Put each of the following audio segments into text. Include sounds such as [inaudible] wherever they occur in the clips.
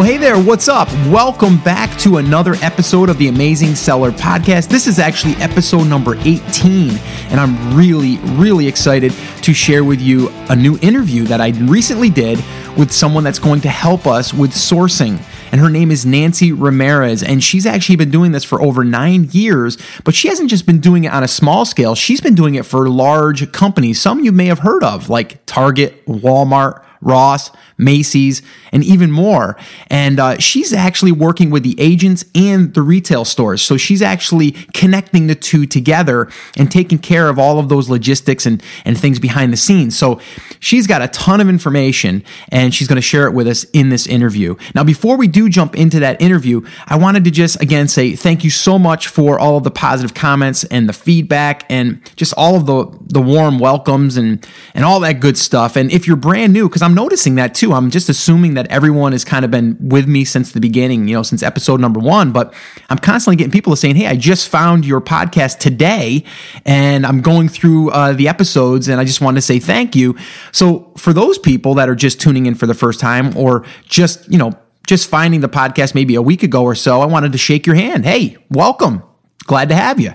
Well, hey there, what's up? Welcome back to another episode of the Amazing Seller Podcast. This is actually episode number 18, and I'm really, really excited to share with you a new interview that I recently did with someone that's going to help us with sourcing. And her name is Nancy Ramirez, and she's actually been doing this for over nine years, but she hasn't just been doing it on a small scale, she's been doing it for large companies, some you may have heard of, like Target, Walmart. Ross, Macy's, and even more. And uh, she's actually working with the agents and the retail stores. So she's actually connecting the two together and taking care of all of those logistics and, and things behind the scenes. So she's got a ton of information and she's going to share it with us in this interview. Now, before we do jump into that interview, I wanted to just again say thank you so much for all of the positive comments and the feedback and just all of the, the warm welcomes and, and all that good stuff. And if you're brand new, because I'm I'm noticing that too. I'm just assuming that everyone has kind of been with me since the beginning, you know, since episode number one. But I'm constantly getting people saying, "Hey, I just found your podcast today, and I'm going through uh, the episodes, and I just wanted to say thank you." So for those people that are just tuning in for the first time, or just you know just finding the podcast maybe a week ago or so, I wanted to shake your hand. Hey, welcome glad to have you.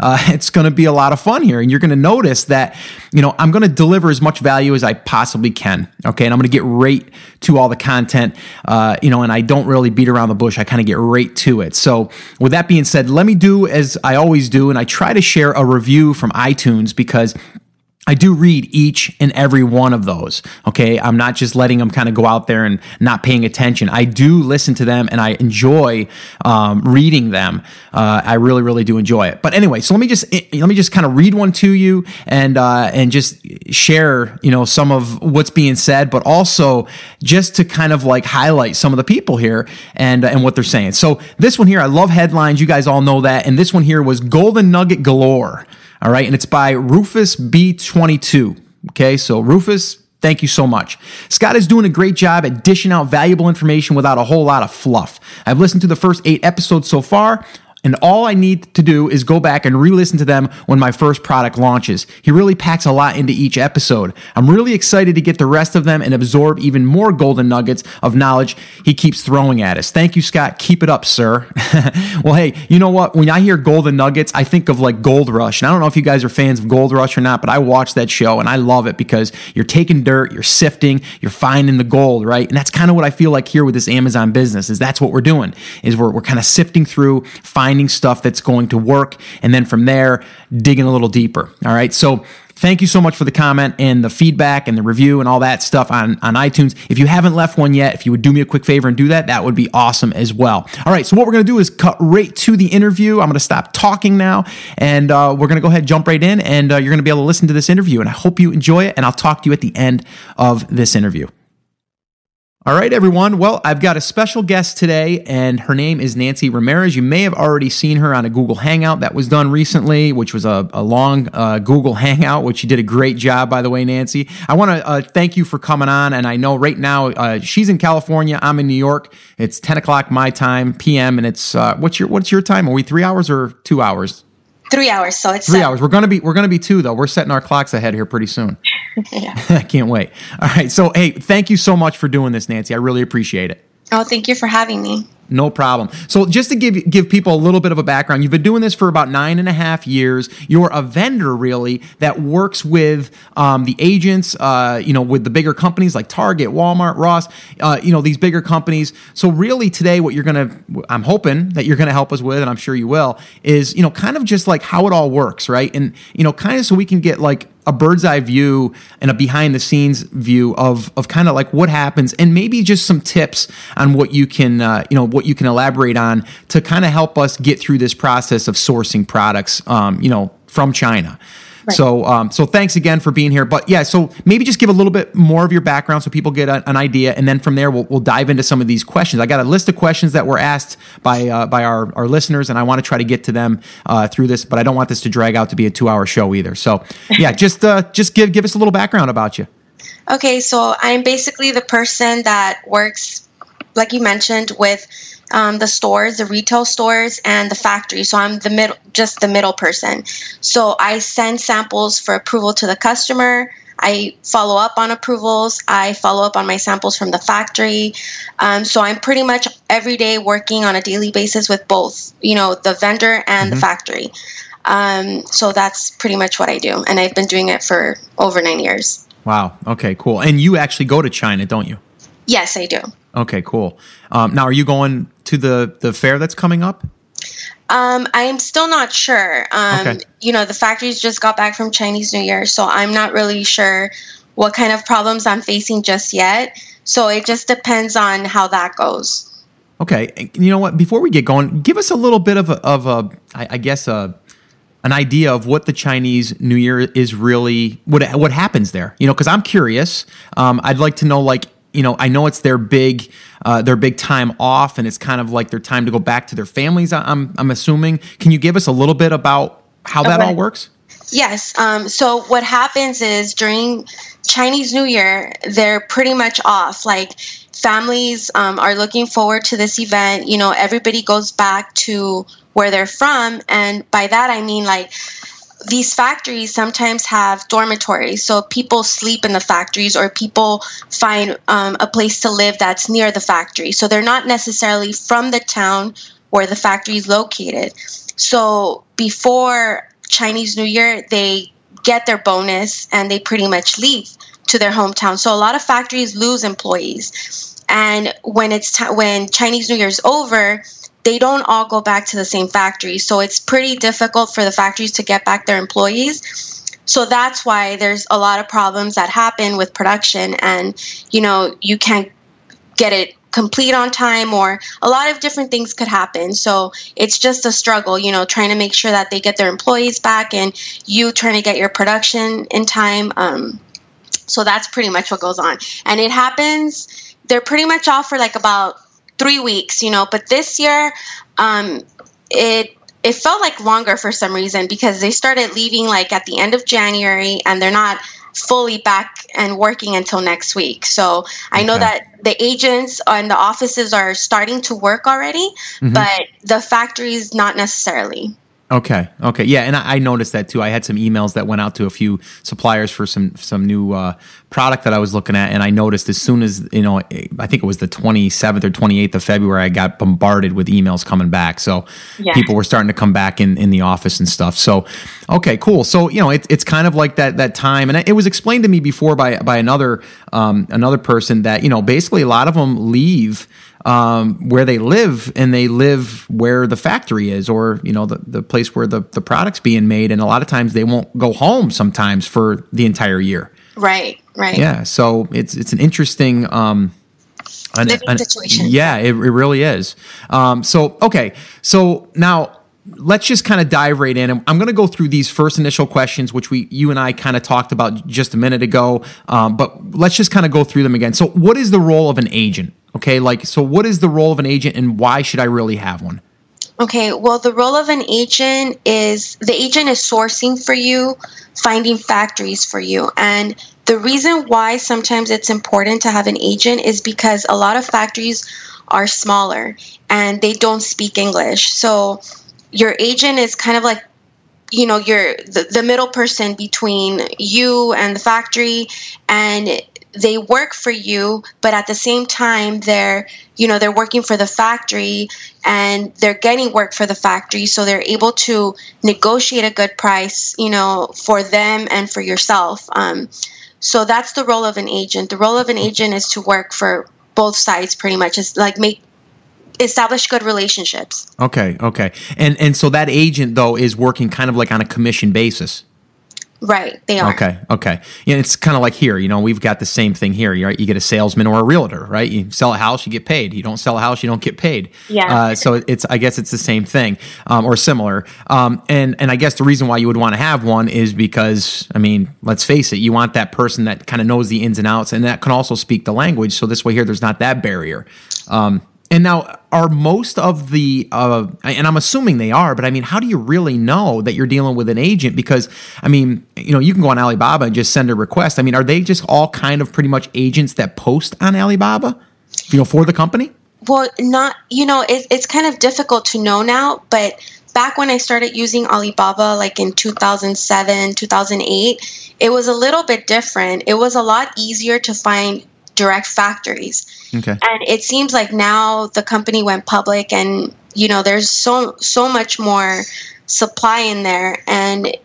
Uh, [laughs] it's going to be a lot of fun here, and you're going to notice that you know I'm going to deliver as much value as I possibly can. Okay, and I'm going to get right to all the content. Uh, you know, and I don't really beat around the bush. I kind of get right to it. So, with that being said, let me do as I always do, and I try to share a review from iTunes because I do read each and every one of those. Okay. I'm not just letting them kind of go out there and not paying attention. I do listen to them and I enjoy um, reading them. Uh, I really, really do enjoy it. But anyway, so let me just eh, let me just kind of read one to you and uh, and just share you know some of what's being said, but also just to kind of like highlight some of the people here and and what they're saying. So this one here, I love headlines. You guys all know that. And this one here was Golden Nugget Galore. All right. And it's by Rufus B22. Okay. So, Rufus, Thank you so much. Scott is doing a great job at dishing out valuable information without a whole lot of fluff. I've listened to the first eight episodes so far. And all I need to do is go back and re listen to them when my first product launches. He really packs a lot into each episode. I'm really excited to get the rest of them and absorb even more golden nuggets of knowledge he keeps throwing at us. Thank you, Scott. Keep it up, sir. [laughs] well, hey, you know what? When I hear golden nuggets, I think of like Gold Rush. And I don't know if you guys are fans of Gold Rush or not, but I watch that show and I love it because you're taking dirt, you're sifting, you're finding the gold, right? And that's kind of what I feel like here with this Amazon business is that's what we're doing is we're, we're kind of sifting through, finding finding stuff that's going to work, and then from there, digging a little deeper. All right. So, thank you so much for the comment and the feedback and the review and all that stuff on, on iTunes. If you haven't left one yet, if you would do me a quick favor and do that, that would be awesome as well. All right, so what we're going to do is cut right to the interview. I'm going to stop talking now, and uh, we're going to go ahead and jump right in, and uh, you're going to be able to listen to this interview. And I hope you enjoy it, and I'll talk to you at the end of this interview. All right, everyone. Well, I've got a special guest today, and her name is Nancy Ramirez. You may have already seen her on a Google Hangout that was done recently, which was a, a long uh, Google [laughs] Hangout, which you did a great job, by the way, Nancy. I want to uh, thank you for coming on. And I know right now uh, she's in California, I'm in New York. It's 10 o'clock my time, PM, and it's uh, what's your what's your time? Are we three hours or two hours? Three hours, so it's three seven. hours. We're gonna be we're gonna be two though. We're setting our clocks ahead here pretty soon. [laughs] [laughs] yeah, I can't wait. All right, so hey, thank you so much for doing this, Nancy. I really appreciate it. Oh, thank you for having me. No problem. So, just to give give people a little bit of a background, you've been doing this for about nine and a half years. You're a vendor, really, that works with um, the agents, uh, you know, with the bigger companies like Target, Walmart, Ross, uh, you know, these bigger companies. So, really, today, what you're gonna, I'm hoping that you're gonna help us with, and I'm sure you will, is you know, kind of just like how it all works, right? And you know, kind of so we can get like a bird's eye view and a behind the scenes view of of kind of like what happens and maybe just some tips on what you can uh, you know what you can elaborate on to kind of help us get through this process of sourcing products um, you know from China. Right. So, um, so thanks again for being here. But yeah, so maybe just give a little bit more of your background so people get a, an idea, and then from there we'll, we'll dive into some of these questions. I got a list of questions that were asked by uh, by our, our listeners, and I want to try to get to them uh, through this, but I don't want this to drag out to be a two hour show either. So yeah, [laughs] just uh, just give give us a little background about you. Okay, so I'm basically the person that works, like you mentioned, with um, the stores, the retail stores, and the factory. So I'm the middle, just the middle person. So I send samples for approval to the customer. I follow up on approvals. I follow up on my samples from the factory. Um, so I'm pretty much every day working on a daily basis with both, you know, the vendor and mm-hmm. the factory. Um, so that's pretty much what I do, and I've been doing it for over nine years. Wow. Okay. Cool. And you actually go to China, don't you? Yes, I do. Okay. Cool. Um, now, are you going to the the fair that's coming up? Um, I'm still not sure. Um, okay. You know, the factories just got back from Chinese New Year, so I'm not really sure what kind of problems I'm facing just yet. So it just depends on how that goes. Okay, you know what? Before we get going, give us a little bit of a, of a I, I guess a an idea of what the Chinese New Year is really what what happens there. You know, because I'm curious. Um, I'd like to know, like, you know, I know it's their big uh, their big time off, and it's kind of like their time to go back to their families. I'm I'm assuming. Can you give us a little bit about how that all works? Yes. Um, so what happens is during Chinese New Year, they're pretty much off. Like families um, are looking forward to this event. You know, everybody goes back to where they're from. And by that, I mean like these factories sometimes have dormitories. So people sleep in the factories or people find um, a place to live that's near the factory. So they're not necessarily from the town where the factory is located. So before Chinese New Year, they get their bonus and they pretty much leave to their hometown. So a lot of factories lose employees. And when it's t- when Chinese New Year's over, they don't all go back to the same factory. So it's pretty difficult for the factories to get back their employees. So that's why there's a lot of problems that happen with production and you know, you can't get it complete on time or a lot of different things could happen. So it's just a struggle, you know, trying to make sure that they get their employees back and you trying to get your production in time. Um, so that's pretty much what goes on. And it happens, they're pretty much off for like about three weeks, you know. But this year, um, it it felt like longer for some reason because they started leaving like at the end of January, and they're not fully back and working until next week. So I know that the agents and the offices are starting to work already, mm-hmm. but the factories not necessarily. Okay. Okay. Yeah, and I, I, noticed that too. I had some emails that went out to a few suppliers for some some new uh, product that I was looking at, and I noticed as soon as you know, I think it was the twenty seventh or twenty eighth of February, I got bombarded with emails coming back. So yeah. people were starting to come back in in the office and stuff. So okay, cool. So you know, it, it's kind of like that that time, and it was explained to me before by by another um, another person that you know basically a lot of them leave um, where they live and they live where the factory is or you know the, the place where the, the product's being made and a lot of times they won't go home sometimes for the entire year right right yeah so it's it's an interesting um an, an, situation yeah it, it really is um so okay so now let's just kind of dive right in. I'm going to go through these first initial questions, which we, you and I, kind of talked about just a minute ago. Um, but let's just kind of go through them again. So, what is the role of an agent? Okay, like, so what is the role of an agent and why should I really have one? Okay, well, the role of an agent is the agent is sourcing for you, finding factories for you. And the reason why sometimes it's important to have an agent is because a lot of factories are smaller and they don't speak English. So your agent is kind of like you know you're the, the middle person between you and the factory and they work for you but at the same time they're you know they're working for the factory and they're getting work for the factory so they're able to negotiate a good price you know for them and for yourself. Um, so that's the role of an agent. The role of an agent is to work for both sides pretty much. Is like make establish good relationships. Okay okay. And and so that agent though is working kind of like on a commission basis Right, they are. Okay, okay. Yeah, it's kind of like here. You know, we've got the same thing here. You right. you get a salesman or a realtor, right? You sell a house, you get paid. You don't sell a house, you don't get paid. Yeah. Uh, so it's I guess it's the same thing um, or similar. Um, and and I guess the reason why you would want to have one is because I mean, let's face it, you want that person that kind of knows the ins and outs and that can also speak the language. So this way here, there's not that barrier. Um, and now, are most of the, uh, and I'm assuming they are, but I mean, how do you really know that you're dealing with an agent? Because, I mean, you know, you can go on Alibaba and just send a request. I mean, are they just all kind of pretty much agents that post on Alibaba, you know, for the company? Well, not, you know, it, it's kind of difficult to know now, but back when I started using Alibaba, like in 2007, 2008, it was a little bit different. It was a lot easier to find direct factories. Okay. And it seems like now the company went public and you know there's so so much more supply in there and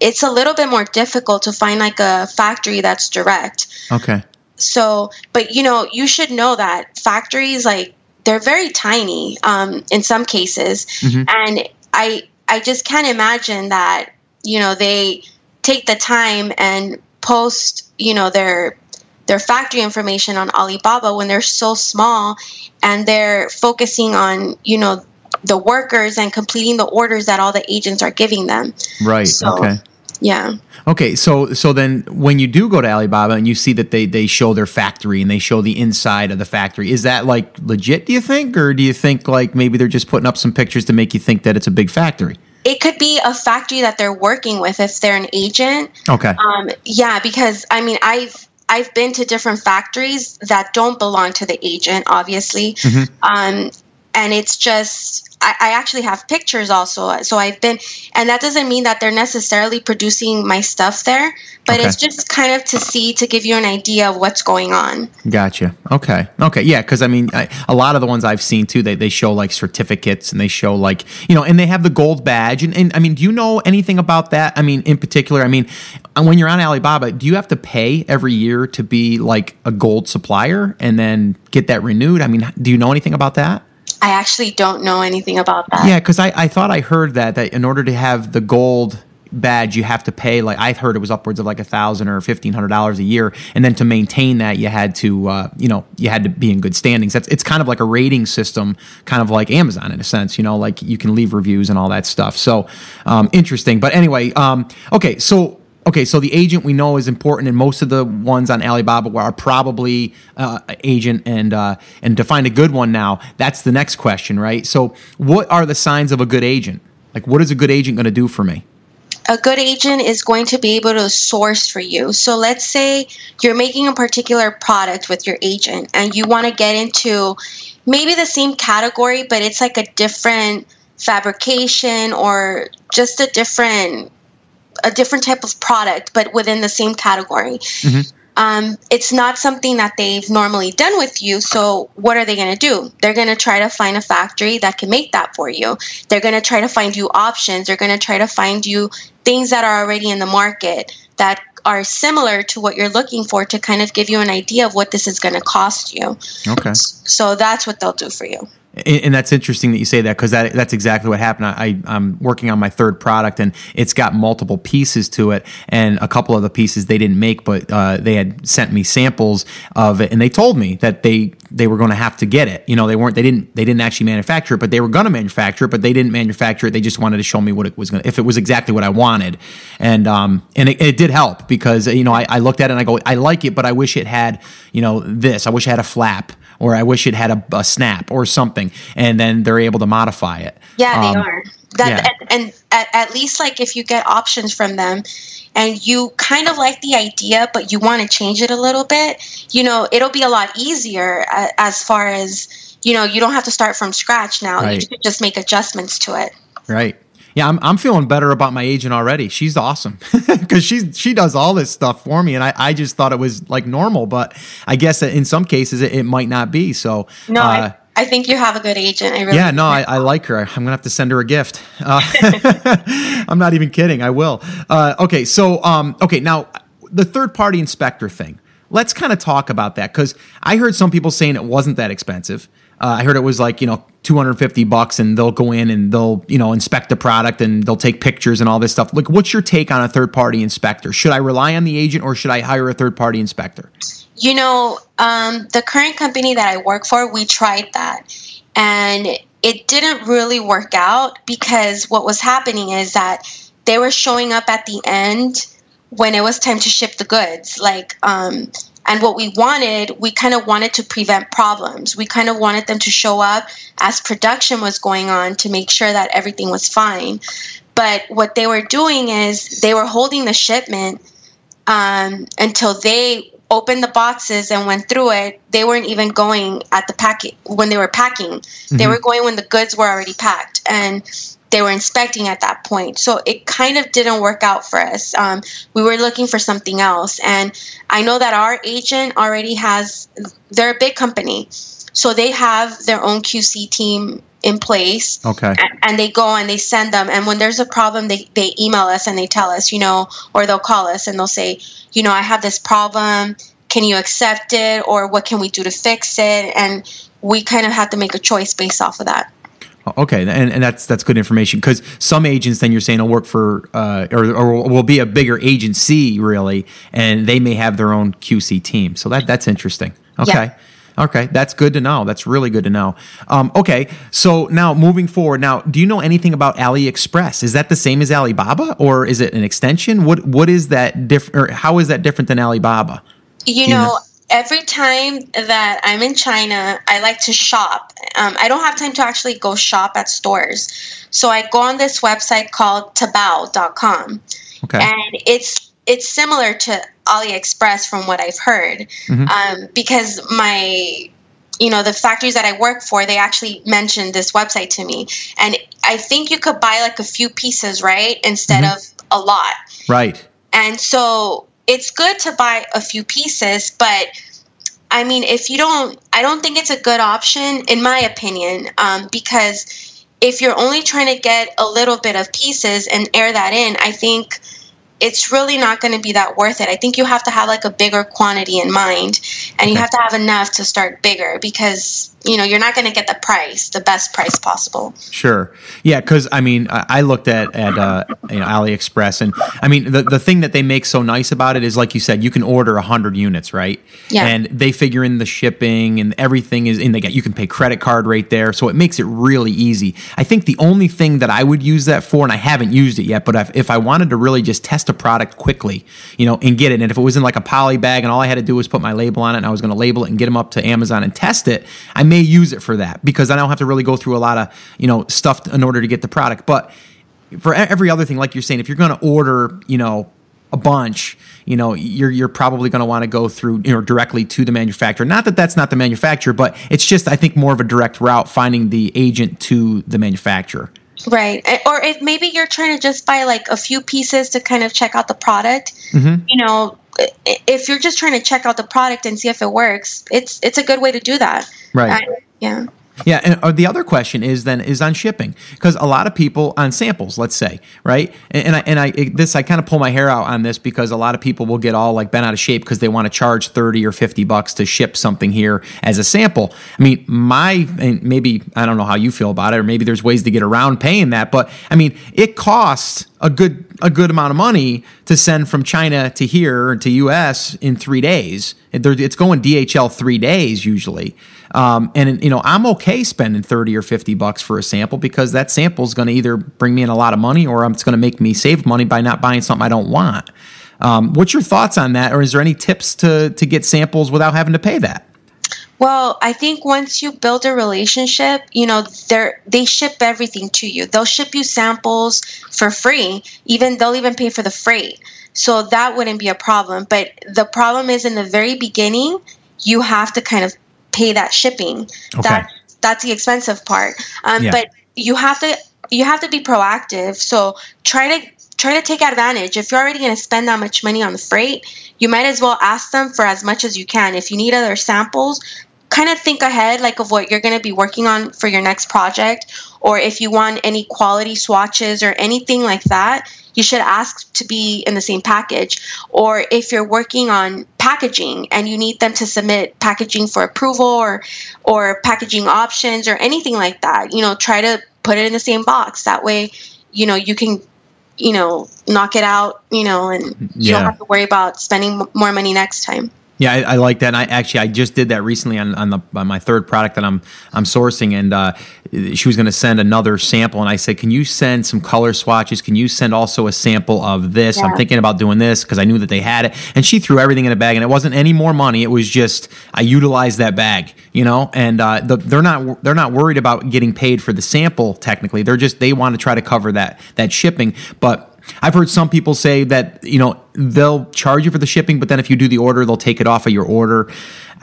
it's a little bit more difficult to find like a factory that's direct. Okay. So, but you know, you should know that factories like they're very tiny um, in some cases, Mhm. and I I just can't imagine that you know they take the time and post you know their their factory information on Alibaba when they're so small and they're focusing on you know the workers and completing the orders that all the agents are giving them. Right. So- okay. Yeah. Okay, so so then when you do go to Alibaba and you see that they they show their factory and they show the inside of the factory, is that like legit? Do you think, or do you think like maybe they're just putting up some pictures to make you think that it's a big factory? It could be a factory that they're working with if they're an agent. Okay, Um, yeah, because I mean, I've I've been to different factories that don't belong to the agent, obviously, Mhm. um, and it's just I, I actually have pictures also. So I've been, and that doesn't mean that they're necessarily producing my stuff there, but Okay. it's just kind of to see to give you an idea of what's going on. gotcha. Okay, okay, yeah, because I mean, I, a lot of the ones I've seen too, they they show like certificates and they show like you know, and they have the gold badge. And, and I mean, do you know anything about that? I mean, in particular, I mean, when you're on Alibaba, do you have to pay every year to be like a gold supplier and then get that renewed? I mean, do you know anything about that? I actually don't know anything about that. Yeah, because I, I thought I heard that that in order to have the gold badge, you have to pay like I heard it was upwards of like a thousand or fifteen hundred dollars a year, and then to maintain that, you had to uh, you know you had to be in good standings. That's it's kind of like a rating system, kind of like Amazon in a sense. You know, like you can leave reviews and all that stuff. So um, interesting. But anyway, um, okay, so okay, so the agent we know is important, and most of the ones on Alibaba are probably uh, agent, and uh, and to find a good one now, that's the next question, right? So, what are the signs of a good agent? Like, what is a good agent going to do for me? a good agent is going to be able to source for you. So let's say you're making a particular product with your agent and you want to get into maybe the same category, but it's like a different fabrication or just a different a different type of product, but within the same category. Um, it's not something that they've normally done with you. So, what are they going to do? They're going to try to find a factory that can make that for you. They're going to try to find you options. They're going to try to find you things that are already in the market that are similar to what you're looking for to kind of give you an idea of what this is going to cost you. Okay. So, that's what they'll do for you. And, that's interesting that you say that because that that's exactly what happened. I, I'm working on my third product, and it's got multiple pieces to it, and a couple of the pieces they didn't make, but uh, they had sent me samples of it, and they told me that they they were going to have to get it. You know, they weren't they didn't they didn't actually manufacture it, but they were going to manufacture it, but they didn't manufacture it. They just wanted to show me what it was going to if it was exactly what I wanted, and um and it, it did help because you know I, I looked at it and I go I like it, but I wish it had you know this. I wish it had a flap or I wish it had a, a snap or something, and then they're able to modify it. Yeah, they Um, are. That yeah. and, and at, at least like if you get options from them and you kind of like the idea but you want to change it a little bit, you know, it'll be a lot easier uh, as far as you know, you don't have to start from scratch now. You can just make adjustments to it. Right. Yeah, I'm, I'm feeling better about my agent already. She's awesome [laughs] because she's she does all this stuff for me, and I, I just thought it was like normal, but I guess in some cases it, it might not be. So No, uh, I, I think you have a good agent. I really yeah, no, I, I like her. I'm gonna have to send her a gift. Uh, [laughs] I'm not even kidding. I will. Uh, okay, so um, okay, now the third party inspector thing. Let's kind of talk about that because I heard some people saying it wasn't that expensive. Uh, I heard it was like you know 250 bucks, and they'll go in and they'll you know inspect the product and they'll take pictures and all this stuff. Like, what's your take on a third party inspector? Should I rely on the agent or should I hire a third party inspector? You know, um, the current company that I work for, we tried that. And it didn't really work out because what was happening is that they were showing up at the end when it was time to ship the goods. Like, um, and what we wanted, we kind of wanted to prevent problems. We kind of wanted them to show up as production was going on to make sure that everything was fine. But what they were doing is they were holding the shipment um, until they opened the boxes and went through it. They weren't even going at the packing when they were packing. They were going when the goods were already packed, and they were inspecting at that point. So it kind of didn't work out for us. Um, we were looking for something else. And I know that our agent already has, they're a big company. So they have their own QC team in place. Okay. And, and they go and they send them. And when there's a problem, they, they email us and they tell us, you know, or they'll call us and they'll say, you know, I have this problem. Can you accept it? Or what can we do to fix it? And we kind of have to make a choice based off of that. Okay, and, and that's that's good information because some agents then you're saying will work for uh, or, or will be a bigger agency really, and they may have their own QC team. So that that's interesting. Okay. Yeah. Okay, that's good to know. That's really good to know. Um, okay, so now moving forward, now do you know anything about AliExpress? Is that the same as Alibaba, or is it an extension? What what is that different? Or how is that different than Alibaba? You, you know, every time that I'm in China, I like to shop. Um, I don't have time to actually go shop at stores. So I go on this website called Taobao.com. Okay. And it's it's similar to AliExpress from what I've heard. Mm-hmm. Um, because my you know the factories that I work for, they actually mentioned this website to me, and I think you could buy like a few pieces, right, instead mm-hmm. of a lot. Right. And so it's good to buy a few pieces, but I mean, if you don't, I don't think it's a good option, in my opinion, um, because if you're only trying to get a little bit of pieces and air that in, I think it's really not going to be that worth it. I think you have to have like a bigger quantity in mind and you have to have enough to start bigger because you know you're not going to get the price the best price possible. Sure. Yeah because i mean i looked at at uh, you know, aliexpress and i mean the, the thing that they make so nice about it is like you said you can order 100 units right? Yeah. and they figure in the shipping and everything is in they get you can pay credit card right there so it makes it really easy. I think the only thing that i would use that for and i haven't used it yet but if, if i wanted to really just test a product quickly you know and get it and if it was in like a poly bag and all i had to do was put my label on it and i was going to label it and get them up to amazon and test it i may use it for that because I don't have to really go through a lot of you know stuff in order to get the product. But for every other thing, like you're saying, if you're going to order, you know, a bunch, you know, you're you're probably going to want to go through you know directly to the manufacturer. Not that that's not the manufacturer, but it's just I think more of a direct route finding the agent to the manufacturer. Right. Or if maybe you're trying to just buy like a few pieces to kind of check out the product, mm-hmm. you know, if you're just trying to check out the product and see if it works, it's it's a good way to do that. Right. yeah. Yeah, and the other question is then is on shipping because a lot of people on samples, let's say, right? And, and I and I this I kind of pull my hair out on this because a lot of people will get all like bent out of shape because they want to charge thirty or fifty bucks to ship something here as a sample. I mean, my and maybe I don't know how you feel about it, or maybe there's ways to get around paying that, but I mean, it costs a good a good amount of money to send from China to here to U.S. in three days. It's going DHL three days usually, um, and you know I'm okay spending thirty or fifty bucks for a sample because that sample is going to either bring me in a lot of money or it's going to make me save money by not buying something I don't want. Um, what's your thoughts on that, or is there any tips to to get samples without having to pay that? Well, I think once you build a relationship, you know, they they ship everything to you. They'll ship you samples for free. Even they'll even pay for the freight. So that wouldn't be a problem. But the problem is in the very beginning, you have to kind of pay that shipping. Okay. That that's the expensive part. Um, yeah. But you have to you have to be proactive. So try to try to take advantage. If you're already going to spend that much money on the freight, you might as well ask them for as much as you can. If you need other samples, kind of think ahead like of what you're going to be working on for your next project or if you want any quality swatches or anything like that you should ask to be in the same package. Or if you're working on packaging and you need them to submit packaging for approval or or packaging options or anything like that you know try to put it in the same box. That way you know you can you know knock it out you know and you don't have to worry about spending more money next time yeah, I, I, like that. And I actually I just did that recently on, on the on my third product that I'm I'm sourcing, and uh, she was going to send another sample, and I said, "Can you send some color swatches? Can you send also a sample of this? Yeah. I'm thinking about doing this because I knew that they had it." And she threw everything in a bag, and it wasn't any more money. It was just I utilized that bag, you know. And uh, the, they're not they're not worried about getting paid for the sample. Technically, they're just they want to try to cover that that shipping, but I've heard some people say that you know they'll charge you for the shipping, but then if you do the order, they'll take it off of your order.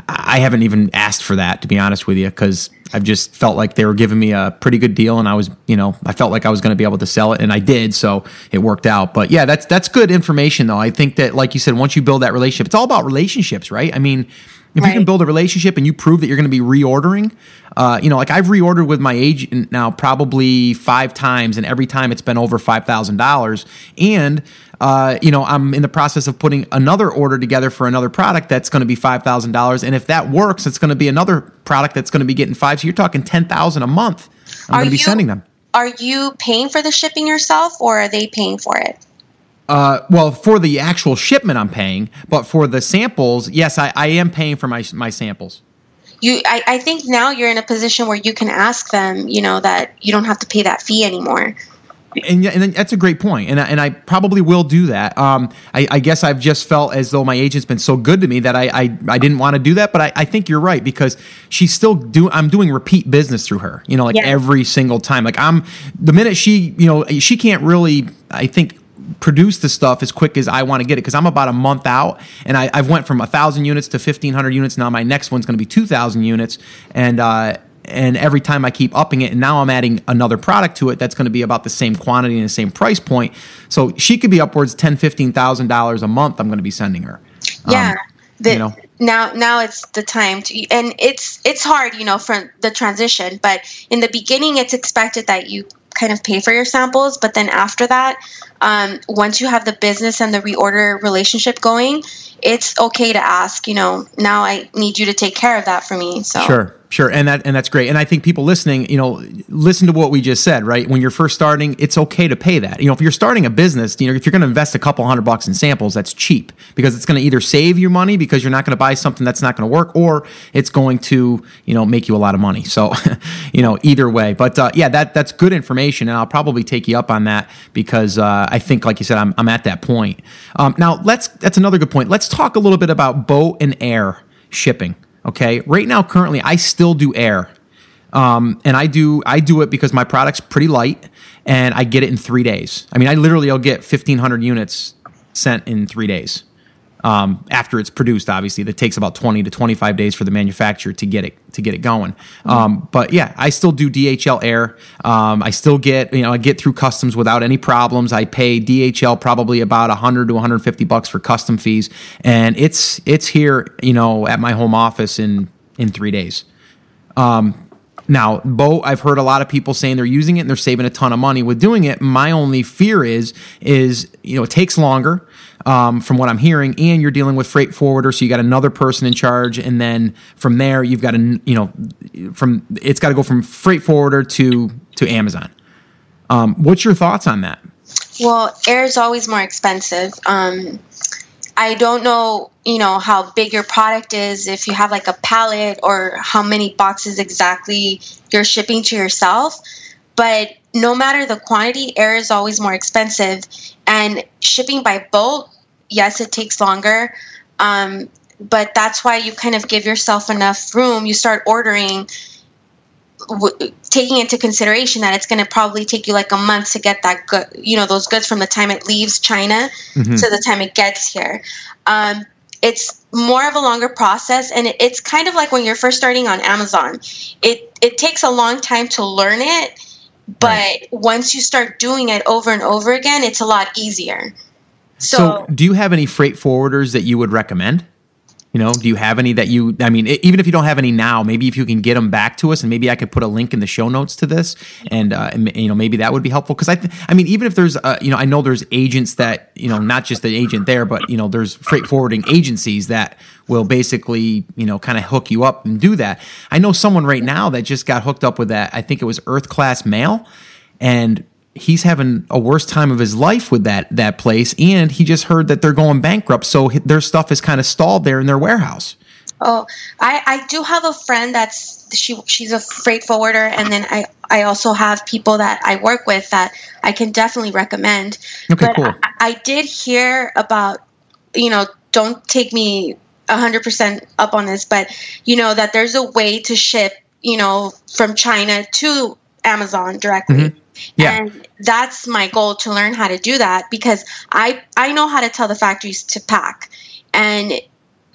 I haven't even asked for that to be honest with you because I've just felt like they were giving me a pretty good deal, and I was you know I felt like I was going to be able to sell it, and I did, so it worked out. But yeah, that's that's good information though. I think that like you said, once you build that relationship, it's all about relationships, right? I mean if right. you can build a relationship and you prove that you're going to be reordering, uh, you know, like I've reordered with my agent now probably five times, and every time it's been over five thousand dollars. And uh, you know, I'm in the process of putting another order together for another product that's going to be five thousand dollars. And if that works, it's going to be another product that's going to be getting five. So you're talking ten thousand a month. I'm going to be you, sending them. Are you paying for the shipping yourself, or are they paying for it? Uh, well, for the actual shipment, I'm paying, but for the samples, yes, I, I am paying for my my samples. You, I, I think now you're in a position where you can ask them, you know, that you don't have to pay that fee anymore. And, and that's a great point, and I, and I probably will do that. Um, I, I, guess I've just felt as though my agent's been so good to me that I I, I didn't want to do that, but I, I think you're right because she's still do I'm doing repeat business through her, you know, like every single time. Like I'm the minute she you know she can't really I think produce the stuff as quick as I want to get it because I'm about a month out and I, have went from a thousand units to fifteen hundred units. Now my next one's going to be two thousand units, and uh, and every time I keep upping it, and now I'm adding another product to it that's going to be about the same quantity and the same price point. So she could be upwards ten, fifteen thousand dollars a month. I'm going to be sending her. Yeah. Um, the, you know? now now it's the time to and it's it's hard you know for the transition but in the beginning it's expected that you kind of pay for your samples. But then after that, um, once you have the business and the reorder relationship going, it's okay to ask, you know, now I need you to take care of that for me. So sure. Sure, and that and that's great. And I think people listening, you know, listen to what we just said, right? When you're first starting, it's okay to pay that. You know, if you're starting a business, you know, if you're going to invest a couple hundred bucks in samples, that's cheap because it's going to either save you money because you're not going to buy something that's not going to work, or it's going to, you know, make you a lot of money. So, [laughs] you know, either way. But uh, yeah, that that's good information, and I'll probably take you up on that because uh, I think, like you said, I'm I'm at that point. Um, now, let's that's another good point. Let's talk a little bit about boat and air shipping. Okay, right now, currently, I still do air, um, and I do I do it because my product's pretty light, and I get it in three days. I mean, I literally I'll get fifteen hundred units sent in three days um, after it's produced. Obviously, that takes about twenty to twenty five days for the manufacturer to get it to get it going. Mm-hmm. Um, but yeah, I still do DHL air. Um, I still get you know I get through customs without any problems. I pay DHL probably about hundred to one hundred fifty bucks for custom fees, and it's it's here you know at my home office in in three days. Um, now, Bo, I've heard a lot of people saying they're using it and they're saving a ton of money with doing it. My only fear is, is you know, it takes longer um, from what I'm hearing, and you're dealing with freight forwarder, so you got another person in charge, and then from there you've got a, you know, from it's got to go from freight forwarder to to Amazon. Um, what's your thoughts on that? Well, air is always more expensive. Um, I don't know, you know, how big your product is, if you have like a pallet or how many boxes exactly you're shipping to yourself. But no matter the quantity, air is always more expensive. And shipping by boat, yes, it takes longer. Um, but that's why you kind of give yourself enough room. You start ordering w- taking into consideration that it's going to probably take you like a month to get that good, you know, those goods from the time it leaves China mm-hmm. to the time it gets here. Um, it's more of a longer process, and it, it's kind of like when you're first starting on Amazon. It it takes a long time to learn it, but right. once you start doing it over and over again, it's a lot easier. So, so, do you have any freight forwarders that you would recommend? You know, do you have any that you? I mean, even if you don't have any now, maybe if you can get them back to us, and maybe I could put a link in the show notes to this, and, uh, and you know, maybe that would be helpful. Because I, th- I mean, even if there's, uh, you know, I know there's agents that, you know, not just the agent there, but you know, there's freight forwarding agencies that will basically, you know, kind of hook you up and do that. I know someone right now that just got hooked up with that. I think it was Earth Class Mail, and he's having a worse time of his life with that that place and he just heard that they're going bankrupt so their stuff is kind of stalled there in their warehouse. Oh i i do have a friend that's she she's a freight forwarder and then i i also have people that i work with that i can definitely recommend. Okay but cool. I, I did hear about you know don't take me 100% up on this but you know that there's a way to ship you know from china to amazon directly. Mm-hmm Yeah. And that's my goal to learn how to do that because I I know how to tell the factories to pack. And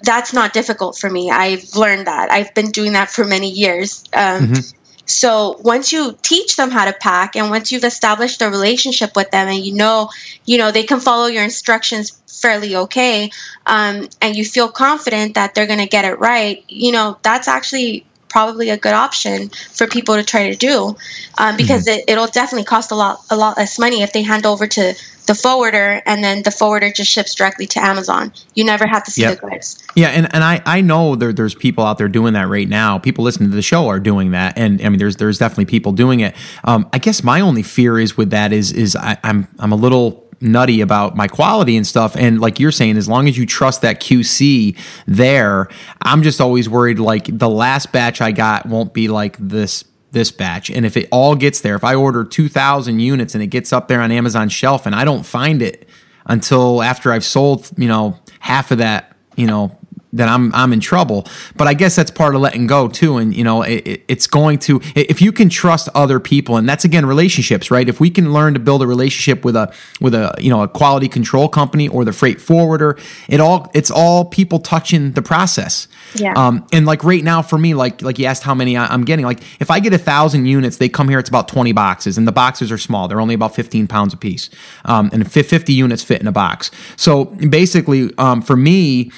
that's not difficult for me. I've learned that. I've been doing that for many years. Um, Mhm. So once you teach them how to pack, and once you've established a relationship with them, and you know, you know they can follow your instructions fairly okay, um, and you feel confident that they're going to get it right, you know, that's actually probably a good option for people to try to do, um, because it, it'll definitely cost a lot, a lot less money if they hand over to the forwarder, and then the forwarder just ships directly to Amazon. You never have to see Yep. the goods. Yeah, and, and I, I know there, there's people out there doing that right now. People listening to the show are doing that, and I mean there's there's definitely people doing it. Um, I guess my only fear is with that is is I, I'm I'm a little nutty about my quality and stuff. And like you're saying, as long as you trust that QC there, I'm just always worried like the last batch I got won't be like this this batch. And if it all gets there, if I order 2,000 units and it gets up there on Amazon shelf and I don't find it until after I've sold, you know, half of that, you know, then I'm I'm in trouble. But I guess that's part of letting go too. And you know, it, it- it's going to if you can trust other people, and that's again relationships, right? If we can learn to build a relationship with a with a you know a quality control company or the freight forwarder, it all it's all people touching the process. Yeah. Um, and like right now for me, like like you asked how many I- I'm getting. Like if I get a thousand units, they come here. It's about 20 boxes, and the boxes are small. They're only about 15 pounds a piece, um, and 50 units fit in a box. So basically, um, for me,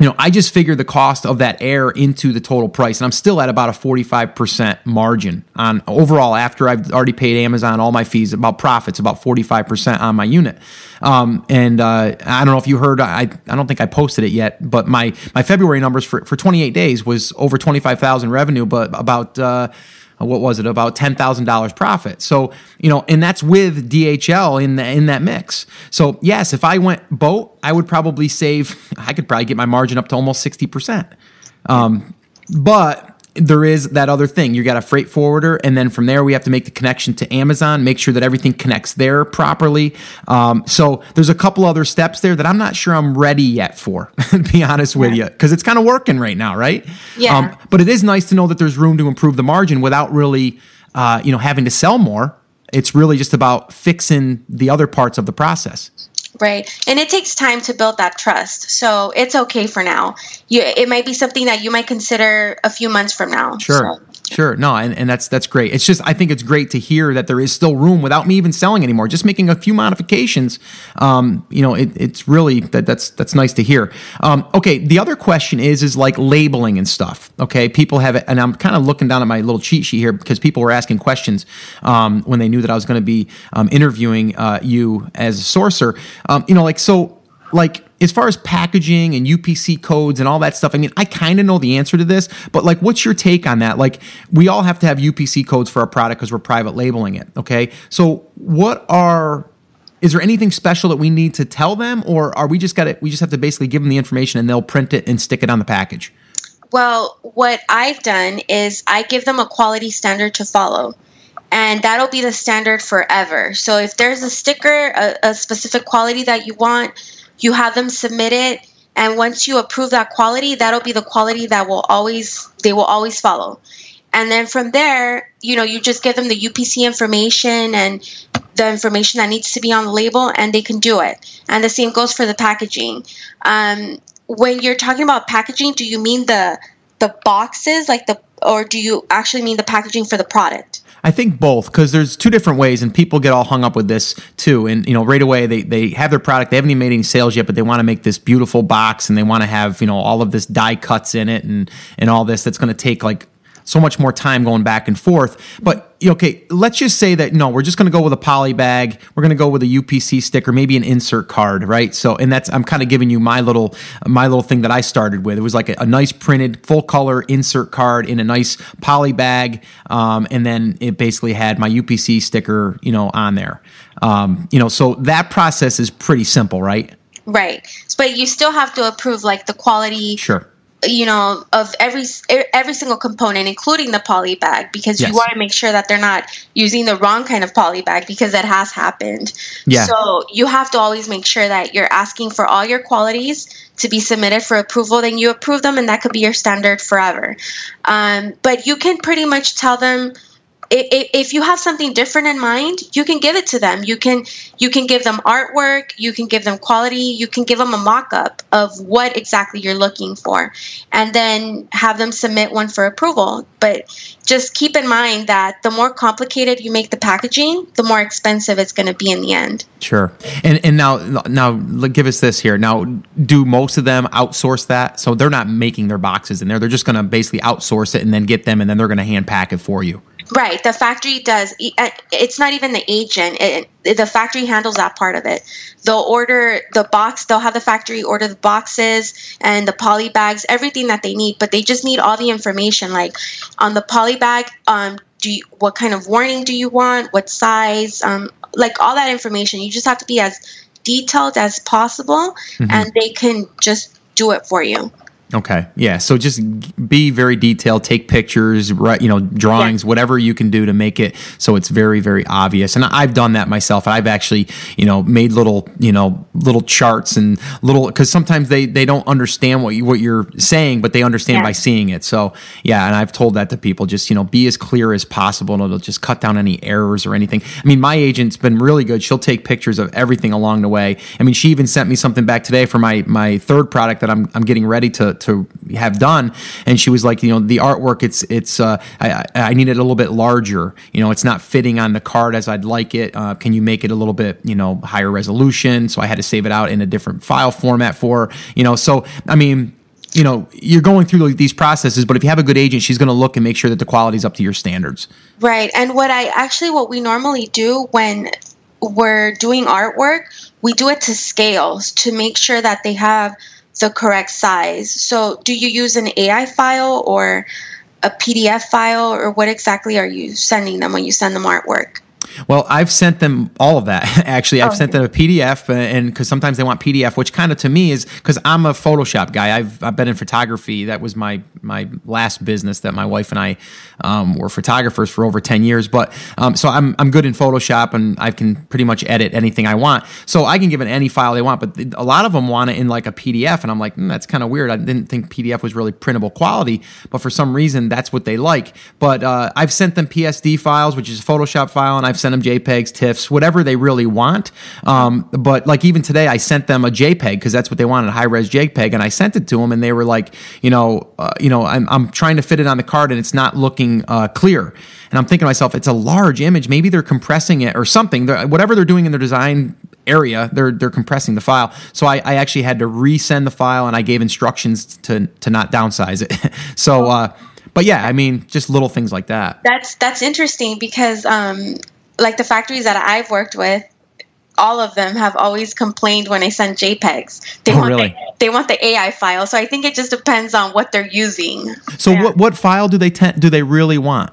you know, I just figure the cost of that air into the total price, and I'm still at about a 45% margin on overall after I've already paid Amazon all my fees, about profits, about 45% on my unit. Um, and uh, I don't know if you heard, I, I don't think I posted it yet, but my, my February numbers for, for 28 days was over 25,000 revenue, but about, uh, what was it about ten thousand dollars profit? So you know, and that's with DHL in the, in that mix. So yes, if I went boat, I would probably save. [laughs] I could probably get my margin up to almost sixty percent. Um, but there is that other thing. You got a freight forwarder, and then from there we have to make the connection to Amazon, make sure that everything connects there properly. Um, so there's a couple other steps there that I'm not sure I'm ready yet for. [laughs] to be honest with you, because it's kind of working right now, right? Yeah. Um, but it is nice to know that there's room to improve the margin without really, uh, you know, having to sell more. It's really just about fixing the other parts of the process. Right. And it takes time to build that trust. So it's okay for now. You it might be something that you might consider a few months from now. Sure. So, Sure. No, and, and that's that's great. It's just I think it's great to hear that there is still room without me even selling anymore. Just making a few modifications. Um, you know, it, it's really that that's that's nice to hear. Um, okay, the other question is is like labeling and stuff. Okay, people have it, and I'm kind of looking down at my little cheat sheet here because people were asking questions um, when they knew that I was going to be um, interviewing uh, you as a sourcer. Um, you know, like so like as far as packaging and UPC codes and all that stuff, I mean, I kind of know the answer to this, but like, what's your take on that? Like, we all have to have UPC codes for our product because we're private labeling it. Okay. So, what are, is there anything special that we need to tell them, or are we just got to, we just have to basically give them the information and they'll print it and stick it on the package? well, what I've done is I give them a quality standard to follow. And that'll be the standard forever. So if there's a sticker, a, a specific quality that you want, you have them submit it. And once you approve that quality, that'll be the quality that will always they will always follow. And then from there, you know, you just give them the UPC information and the information that needs to be on the label, and they can do it. And the same goes for the packaging. Um, when you're talking about packaging, do you mean the the boxes, like the, or do you actually mean the packaging for the product? I think both because there's two different ways, and people get all hung up with this too. And you know, right away they they have their product, they haven't even made any sales yet, but they want to make this beautiful box, and they want to have you know all of this die cuts in it, and and all this that's going to take like so much more time going back and forth. But okay, let's just say that no, we're just going to go with a poly bag. We're going to go with a UPC sticker, maybe an insert card, right? So, and that's I'm kind of giving you my little my little thing that I started with. It was like a, a nice printed full color insert card in a nice poly bag, um, and then it basically had my UPC sticker, you know, on there. Um, you know, so that process is pretty simple, right? Right. But you still have to approve like the quality Sure. You know of every every single component including the poly bag because Yes. you want to make sure that they're not using the wrong kind of poly bag because that has happened Yeah. so you have to always make sure that you're asking for all your qualities to be submitted for approval then you approve them and that could be your standard forever um, but you can pretty much tell them if, if you have something different in mind you can give it to them. You can you can give them artwork you can give them quality you can give them a mock-up of what exactly you're looking for and then have them submit one for approval. But just keep in mind that the more complicated you make the packaging the more expensive it's going to be in the end. Sure. And and now now give us this here. Now do most of them outsource that? So they're not making their boxes in there. They're just going to basically outsource it and then get them and then they're going to hand pack it for you Right, the factory does. Uh, it's not even the agent. It, the factory handles that part of it. They'll order the box. They'll have the factory order the boxes and the poly bags, everything that they need. But they just need all the information, like on the poly bag. Um, do you, what kind of warning do you want? What size? Um, like all that information. You just have to be as detailed as possible, mm-hmm. and they can just do it for you. Okay. Yeah. So just be very detailed. Take pictures, right? you know, drawings, yeah. whatever you can do to make it so it's very, very obvious. And I've done that myself. I've actually, you know, made little, you know, little charts and little because sometimes they they don't understand what you what you're saying, but they understand yeah. by seeing it. So yeah, and I've told that to people. Just you know, be as clear as possible, and it'll just cut down any errors or anything. I mean, my agent's been really good. She'll take pictures of everything along the way. I mean, she even sent me something back today for my my third product that I'm I'm getting ready to to have done. And she was like, you know, the artwork, it's it's uh, I, I need it a little bit larger. You know, it's not fitting on the card as I'd like it. Uh, can you make it a little bit, you know, higher resolution? So I had to save it out in a different file format for, you know. So I mean, you know, you're going through these processes, but if you have a good agent, she's going to look and make sure that the quality is up to your standards. Right. And what I actually, what we normally do when we're doing artwork, we do it to scales to make sure that they have the correct size. So, do you use an AI file or a PDF file, or what exactly are you sending them when you send them artwork? Well, I've sent them all of that. [laughs] Actually, I've oh, sent them a PDF, uh, and because sometimes they want PDF, which kind of to me is because I'm a Photoshop guy. I've I've been in photography. That was my my last business that my wife and I um, were photographers for over ten years. But um, so I'm I'm good in Photoshop, and I can pretty much edit anything I want. So I can give it any file they want. But a lot of them want it in like a PDF, and I'm like, mm, that's kind of weird. I didn't think PDF was really printable quality, but for some reason that's what they like. But uh, I've sent them PSD files, which is a Photoshop file, and I've send them JPEGs, TIFFs, whatever they really want. Um, but like even today, I sent them a JPEG because that's what they wanted, a high res JPEG, and I sent it to them, and they were like, you know, uh, you know, I'm, I'm trying to fit it on the card, and it's not looking uh, clear. And I'm thinking to myself, it's a large image. Maybe they're compressing it or something. They're, whatever they're doing in their design area, they're they're compressing the file. So I, I actually had to resend the file, and I gave instructions to to not downsize it. [laughs] so. Uh, but yeah, I mean, just little things like that. That's that's interesting because um, like the factories that I've worked with, all of them have always complained when I send JPEGs. They oh, want really? The, they want the AI file. So I think it just depends on what they're using. So yeah. what what file do they te- do they really want?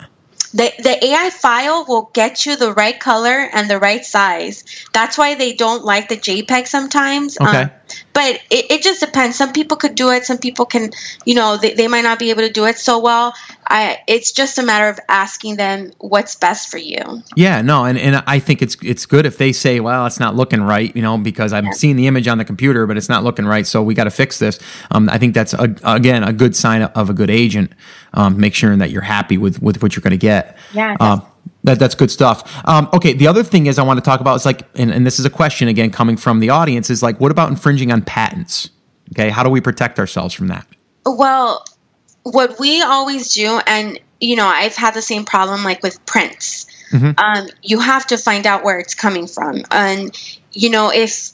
The, the AI file will get you the right color and the right size. That's why they don't like the JPEG sometimes. Okay. Um, but it, it just depends. Some people could do it. Some people can, you know, they, they might not be able to do it so well. I, it's just a matter of asking them what's best for you. Yeah, no, and, and I think it's it's good if they say, well, it's not looking right, you know, because I'm yeah. seeing the image on the computer, but it's not looking right, so we got to fix this. Um, I think that's a, again a good sign of a good agent. Um, make sure that you're happy with with what you're going to get. Yeah. That, that's good stuff. Um, okay, the other thing is I want to talk about is like, and, and this is a question again coming from the audience is like, what about infringing on patents? Okay, how do we protect ourselves from that? Well, what we always do, and you know, I've had the same problem like with prints. Mm-hmm. Um, you have to find out where it's coming from, and you know, if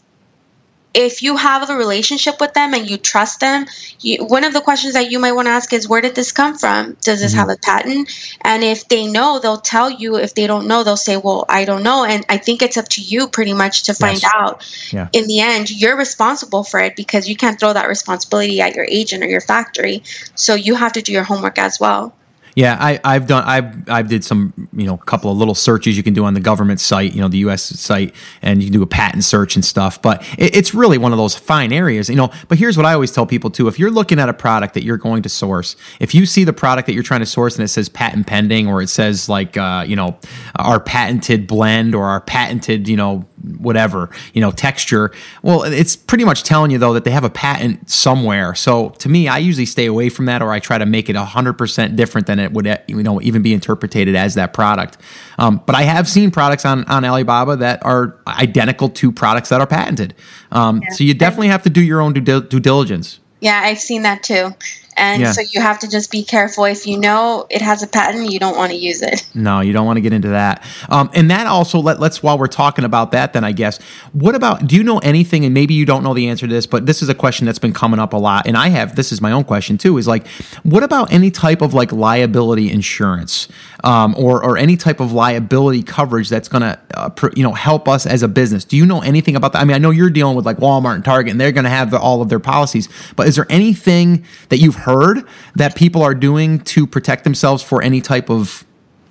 if you have a relationship with them and you trust them, you, one of the questions that you might want to ask is, where did this come from? Does this mm-hmm. have a patent? And if they know, they'll tell you. If they don't know, they'll say, well, I don't know. And I think it's up to you pretty much to find yes. out. Yeah. In the end, you're responsible for it because you can't throw that responsibility at your agent or your factory. So you have to do your homework as well. Yeah, I, I've done. I've I've did some, you know, couple of little searches you can do on the government site, you know, the U.S. site, and you can do a patent search and stuff. But it, it's really one of those fine areas, you know. But here's what I always tell people too: if you're looking at a product that you're going to source, if you see the product that you're trying to source and it says patent pending, or it says like, uh, you know, our patented blend or our patented, you know, whatever, you know, texture. Well, it's pretty much telling you though that they have a patent somewhere. So to me, I usually stay away from that, or I try to make it hundred percent different than it would, you know, even be interpreted as that product. Um, but I have seen products on on Alibaba that are identical to products that are patented. Um, yeah. So you definitely have to do your own due, due diligence. Yeah, I've seen that too. And yeah. so you have to just be careful. If you know it has a patent, you don't want to use it. No, you don't want to get into that. Um, and that also let, let's while we're talking about that, then I guess what about? Do you know anything? And maybe you don't know the answer to this, but this is a question that's been coming up a lot. And I have this is my own question too. Is like, what about any type of like liability insurance? um, or or any type of liability coverage that's going to uh, pr- you know help us as a business. Do you know anything about that? I mean, I know you're dealing with like Walmart and Target, and they're going to have the, all of their policies. But is there anything that you've heard that people are doing to protect themselves for any type of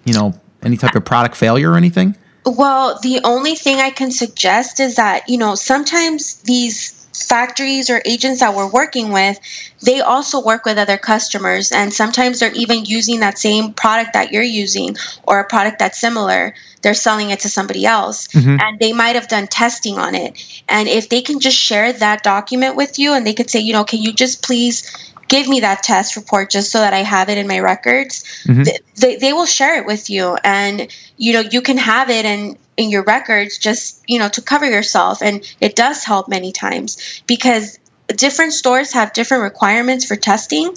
you know any type of product failure or anything? Well, the only thing I can suggest is that, you know, sometimes these factories or agents that we're working with, they also work with other customers. And sometimes they're even using that same product that you're using or a product that's similar. They're selling it to somebody else. Mm-hmm. And they might have done testing on it. And if they can just share that document with you and they could say, you know, can you just please give me that test report just so that I have it in my records, mm-hmm. they, they will share it with you. And, you know, you can have it and in your records just you know to cover yourself and it does help many times because different stores have different requirements for testing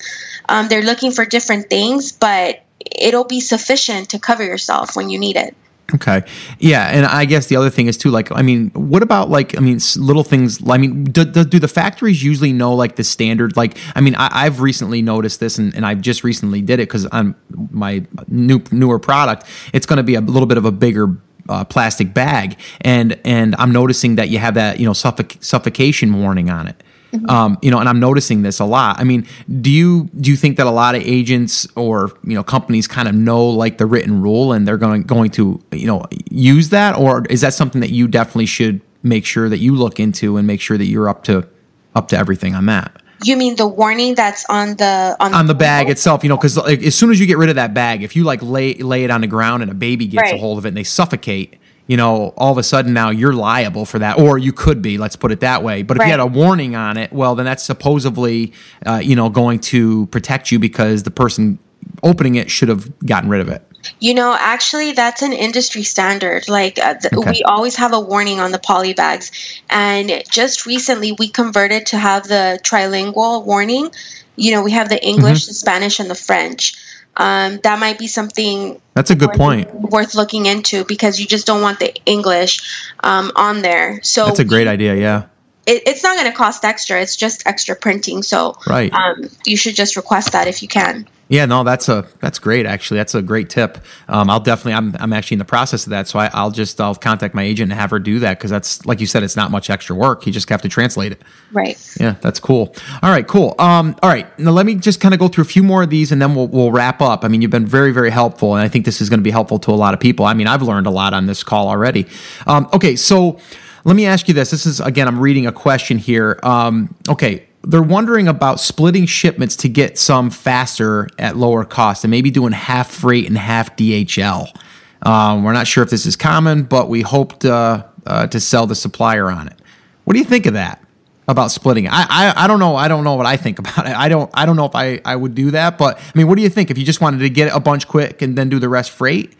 um, they're looking for different things but it'll be sufficient to cover yourself when you need it Okay. Yeah, and I guess the other thing is too, like, I mean, what about like, I mean, little things. I mean, do, do, do the factories usually know like the standard? Like, I mean, I, have recently noticed this, and, and I've just recently did it because on my new newer product, it's going to be a little bit of a bigger uh, plastic bag, and and I'm noticing that you have that you know suffoc- suffocation warning on it. Mm-hmm. Um, you know, and I'm noticing this a lot. I mean, do you do you think that a lot of agents or you know companies kind of know like the written rule and they're going going to you know use that, or is that something that you definitely should make sure that you look into and make sure that you're up to up to everything on that? You mean the warning that's on the on, on the, the bag itself? You know, because like, as soon as you get rid of that bag, if you like lay lay it on the ground and a baby gets right. a hold of it and they suffocate, you know, all of a sudden now you're liable for that, or you could be. Let's put it that way. But if right. you had a warning on it, well, then that's supposedly, uh, you know, going to protect you because the person opening it should have gotten rid of it. You know, actually, that's an industry standard. Like, uh, th- okay. we always have a warning on the poly bags. And just recently, we converted to have the trilingual warning. You know, we have the English, mm-hmm. the Spanish, and the French. Um, that might be something that's a good worth, point. worth looking into because you just don't want the english um, on there. So that's a great idea yeah. It, it's not going to cost extra it's just extra printing. So right. um, you should just request that if you can yeah, no, that's a that's great. Actually, that's a great tip. Um, I'll definitely. I'm I'm actually in the process of that, so I, will just I'll contact my agent and have her do that because that's like you said, it's not much extra work. You just have to translate it. Right. Yeah, that's cool. All right, cool. Um, all right, now let me just kind of go through a few more of these, and then we'll we'll wrap up. I mean, you've been very very helpful, and I think this is going to be helpful to a lot of people. I mean, I've learned a lot on this call already. Um, okay, so let me ask you this. This is again, I'm reading a question here. Um, okay they're wondering about splitting shipments to get some faster at lower cost and maybe doing half freight and half DHL. Um, we're not sure if this is common, but we hope to, uh, to sell the supplier on it. What do you think of that? About splitting? I, I I don't know. I don't know what I think [laughs] about it. I don't I don't know if I, I would do that. But I mean, what do you think if you just wanted to get a bunch quick and then do the rest freight?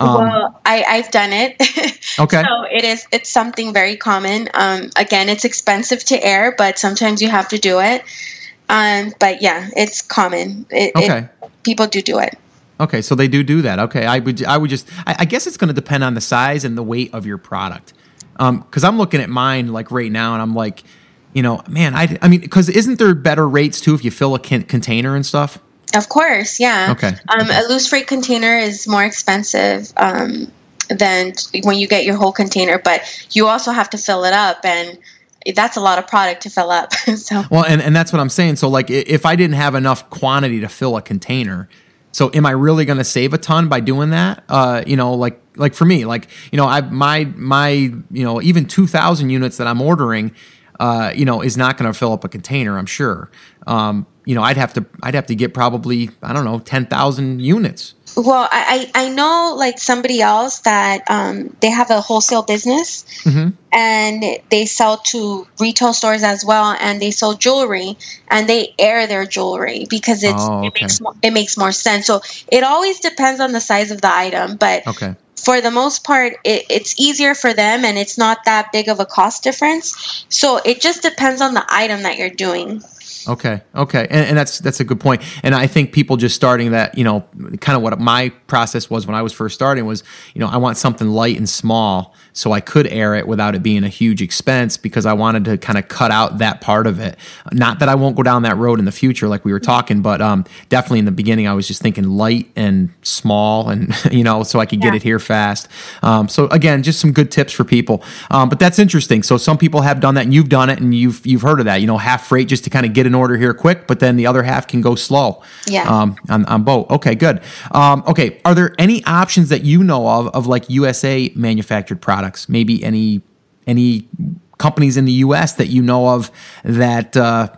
Um, well, I, I've done it. [laughs] okay. so it is. It's something very common. Um, again, it's expensive to air, but sometimes you have to do it. Um, but yeah, it's common. It, okay. It, people do do it. Okay, so they do do that. Okay, I would. I would just. I, I guess it's going to depend on the size and the weight of your product. Um. Because I'm looking at mine like right now, and I'm like, you know, man, I. I mean, because isn't there better rates too if you fill a can- container and stuff? Of course, yeah. Okay. Um, okay. A loose freight container is more expensive um, than when you get your whole container, but you also have to fill it up, and that's a lot of product to fill up. [laughs] so well, and and that's what I'm saying. So like, if I didn't have enough quantity to fill a container, so am I really going to save a ton by doing that? Uh, you know, like like for me, like you know, I my my you know even two thousand units that I'm ordering, uh, you know, is not going to fill up a container. I'm sure. Um, you know, I'd have to I'd have to get probably I don't know ten thousand units. Well, I, I know like somebody else that um, they have a wholesale business Mm-hmm. and they sell to retail stores as well, and they sell jewelry and they air their jewelry because it's Oh, it makes mo- it makes more sense. So it always depends on the size of the item, but Okay. for the most part, it, it's easier for them and it's not that big of a cost difference. So it just depends on the item that you're doing. Okay, okay, and, and that's that's a good point. And I think people just starting that, you know, kind of what my process was when I was first starting was, you know, I want something light and small so I could air it without it being a huge expense because I wanted to kind of cut out that part of it. Not that I won't go down that road in the future, like we were talking, but um, definitely in the beginning I was just thinking light and small, and [laughs] you know, so I could get Yeah. it here fast. Um, so again, just some good tips for people. Um, but that's interesting. So some people have done that, and you've done it, and you've you've heard of that. You know, half freight just to kind of get an order here quick, but then the other half can go slow. Yeah. Um, on, on boat. Okay, good. Um, okay, are there any options that you know of of like USA manufactured products? Maybe any any companies in the U.S. that you know of that. Uh,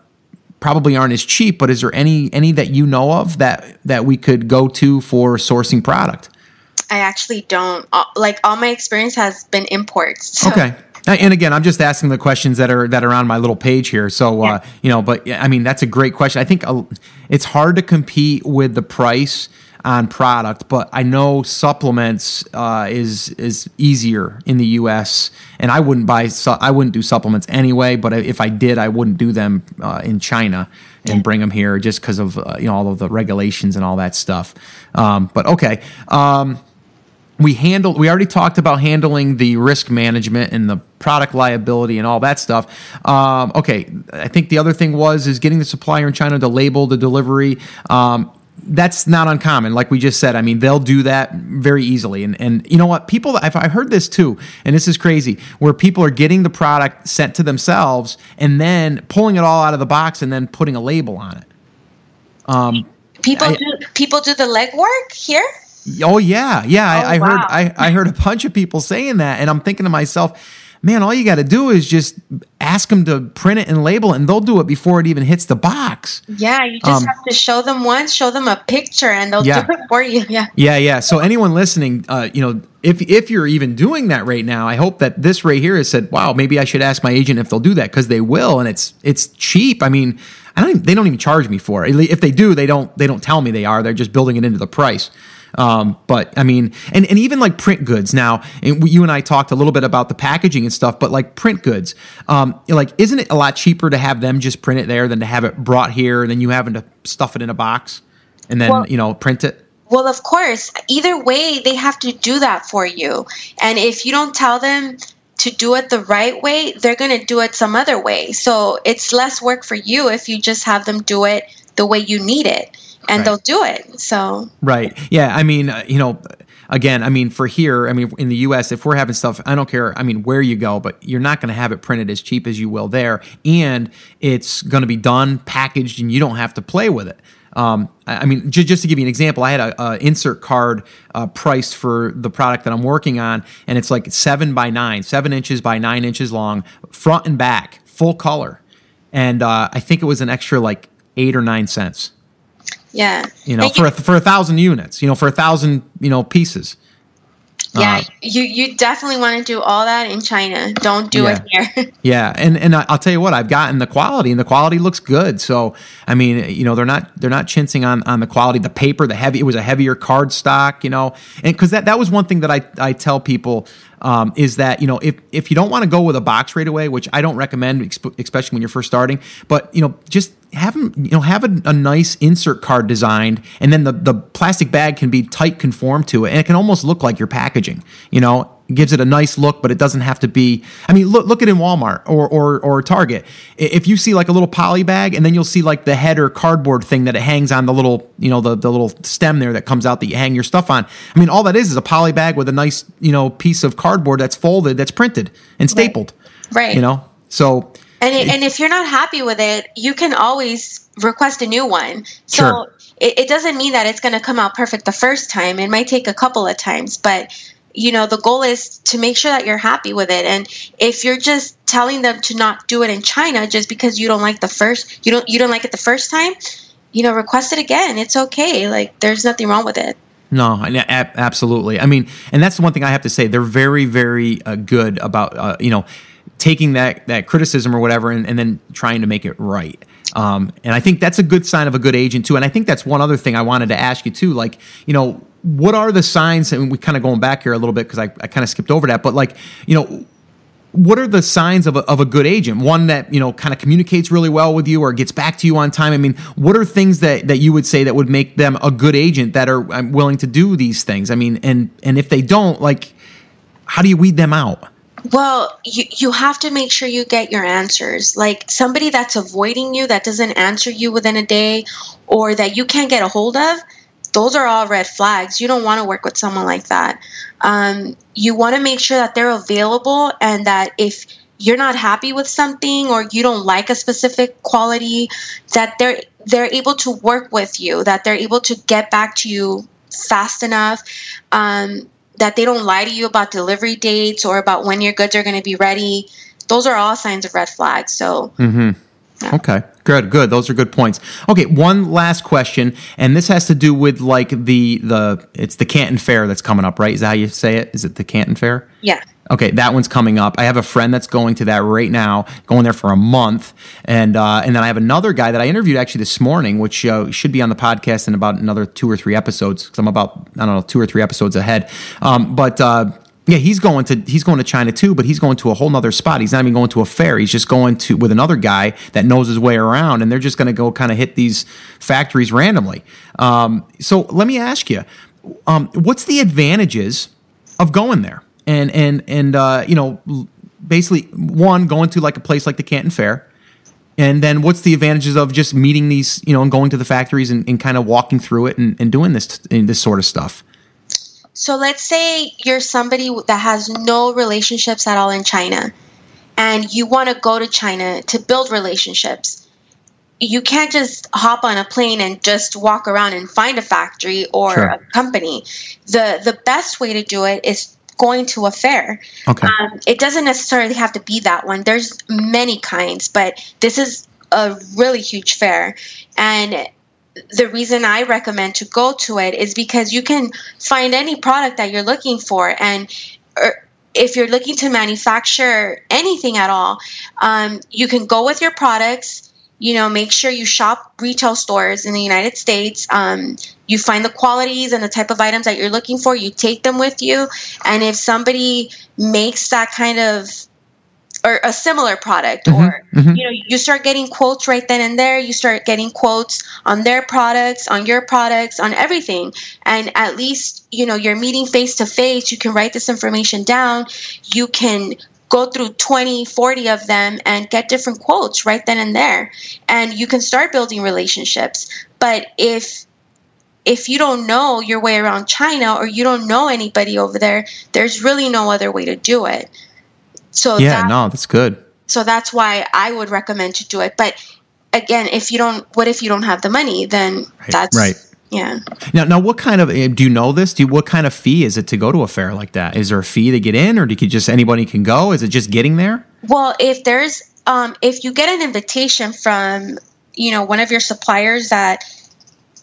probably aren't as cheap but is there any any that you know of that that we could go to for sourcing product I actually don't uh, like all my experience has been imports. So. Okay. And again, I'm just asking the questions that are that are on my little page here. So, uh, you know, but I mean, that's a great question. I think uh, it's hard to compete with the price on product, but I know supplements uh, is is easier in the U.S. And I wouldn't buy su- I wouldn't do supplements anyway. But if I did, I wouldn't do them uh, in China and bring them here just because of uh, you know all of the regulations and all that stuff. Um, but okay. Um, we handle we already talked about handling the risk management and the product liability and all that stuff. Um, okay i think the other thing was is getting the supplier in china to label the delivery um, that's not uncommon like we just said. I mean they'll do that very easily. And, and you know what? People I've, I've heard this too and this is crazy where people are getting the product sent to themselves and then pulling it all out of the box and then putting a label on it. People I- do people do the legwork here. Oh yeah, yeah. Oh, I, I heard. I, I heard a bunch of people saying that, and I'm thinking to myself, man, all you got to do is just ask them to print it and label it, and they'll do it before it even hits the box. Yeah, you just Um, have to show them once, show them a picture, and they'll Yeah. do it for you. [laughs] Yeah. Yeah, yeah. So anyone listening, uh, you know, if if you're even doing that right now, I hope that this right here has said, wow, maybe I should ask my agent if they'll do that because they will, and it's it's cheap. I mean, I don't even, they don't even charge me for it. If they do, they don't they don't tell me they are. They're just building it into the price. Um, but I mean, and, and even like print goods now, and you and I talked a little bit about the packaging and stuff, but like print goods, um, like, isn't it a lot cheaper to have them just print it there than to have it brought here and then you having to stuff it in a box and then, Well- you know, print it? Well, of course, either way, they have to do that for you. And if you don't tell them to do it the right way, they're going to do it some other way. So it's less work for you if you just have them do it the way you need it, and Right. they'll do it. So Right. Yeah. I mean, uh, you know, again, I mean, for here, I mean, in the U.S., if we're having stuff, I don't care. I mean, where you go, but you're not going to have it printed as cheap as you will there, and it's going to be done, packaged, and you don't have to play with it. Um, I mean, ju- just to give you an example, I had a, a insert card uh, priced for the product that I'm working on, and it's like seven by nine, seven inches by nine inches long, front and back, full color, and uh, I think it was an extra like eight or nine cents yeah, you know, And for a, for a thousand units, you know, for a thousand, you know, pieces. yeah, uh, you you definitely want to do all that in China. Don't do it here. [laughs] Yeah, and and I'll tell you what, I've gotten the quality, and the quality looks good. So I mean, you know, they're not they're not chincing on on the quality, the paper, the heavy. It was a heavier card stock, you know, and because that that was one thing that I I tell people um, is that you know if if you don't want to go with a box right away, which I don't recommend, especially when you're first starting, but you know just have 'em, you know have a, a nice insert card designed, and then the the plastic bag can be tight conformed to it, and it can almost look like your packaging, you know. It gives it a nice look, but it doesn't have to be. I mean, look look at in Walmart or or or Target. If you see like a little poly bag, and then you'll see like the header cardboard thing that it hangs on the little you know the the little stem there that comes out that you hang your stuff on. I mean, all that is is a poly bag with a nice you know piece of cardboard that's folded, that's printed and stapled. Right. You know, so And it, and if you're not happy with it, you can always request a new one. So Sure. it, it doesn't mean that it's going to come out perfect the first time. It might take a couple of times, but you know the goal is to make sure that you're happy with it and if you're just telling them to not do it in china just because you don't like the first you don't you don't like it the first time you know request it again it's okay like there's nothing wrong with it no, absolutely. I mean, and that's the one thing I have to say. They're very, very uh, good about uh, you know taking that that criticism or whatever and, and then trying to make it right. Um, and I think that's a good sign of a good agent too. And I think that's one other thing I wanted to ask you too. Like, you know, what are the signs? And we kind of going back here a little bit because I, I kind of skipped over that. But like, you know, what are the signs of a, of a good agent? One that you know kind of communicates really well with you or gets back to you on time. I mean, what are things that that you would say that would make them a good agent that are um, willing to do these things? I mean, and and if they don't, like, how do you weed them out? Well, you, you have to make sure you get your answers. Like somebody that's avoiding you, that doesn't answer you within a day, or that you can't get a hold of, those are all red flags. You don't want to work with someone like that. Um, you want to make sure that they're available and that if you're not happy with something or you don't like a specific quality, that they're they're able to work with you, that they're able to get back to you fast enough, um, that they don't lie to you about delivery dates or about when your goods are going to be ready. Those are all signs of red flags. So. Mm-hmm. Yeah. Okay. Good, good. Those are good points. Okay, one last question, and this has to do with like the the it's the Canton Fair that's coming up, right? Is that how you say it? Is it the Canton Fair? Yeah. Okay, that one's coming up. I have a friend that's going to that right now, going there for a month, and uh, and then I have another guy that I interviewed actually this morning, which uh, should be on the podcast in about another two or three episodes because I'm about I don't know two or three episodes ahead. Um, but uh, yeah, he's going to he's going to China too, but he's going to a whole other spot. He's not even going to a fair. He's just going to with another guy that knows his way around, and they're just going to go kind of hit these factories randomly. Um, so let me ask you, um, what's the advantages of going there? And and and uh, you know, basically one going to like a place like the Canton Fair, and then what's the advantages of just meeting these you know and going to the factories and, and kind of walking through it and, and doing this this sort of stuff. So let's say you're somebody that has no relationships at all in China and you want to go to China to build relationships. You can't just hop on a plane and just walk around and find a factory or sure. a company. The the best way to do it is going to a fair. Okay. Um, it doesn't necessarily have to be that one. There's many kinds, but this is a really huge fair and the reason I recommend to go to it is because you can find any product that you're looking for, and er, if you're looking to manufacture anything at all, um, you can go with your products. You know, make sure you shop retail stores in the United States. Um, you find the qualities and the type of items that you're looking for. You take them with you, and if somebody makes that kind of or a similar product mm-hmm, or mm-hmm. you know you start getting quotes right then and there you start getting quotes on their products on your products on everything and at least you know you're meeting face to face you can write this information down you can go through 20 40 of them and get different quotes right then and there and you can start building relationships but if if you don't know your way around China or you don't know anybody over there, there's really no other way to do it. So yeah, that, no, that's good. So that's why I would recommend to do it. But again, if you don't, what if you don't have the money? Then right. that's right. Yeah. Now, now, what kind of eh, do you know this? Do you, what kind of fee is it to go to a fair like that? Is there a fee to get in, or do you just anybody can go? Is it just getting there? Well, if there's um, if you get an invitation from you know one of your suppliers that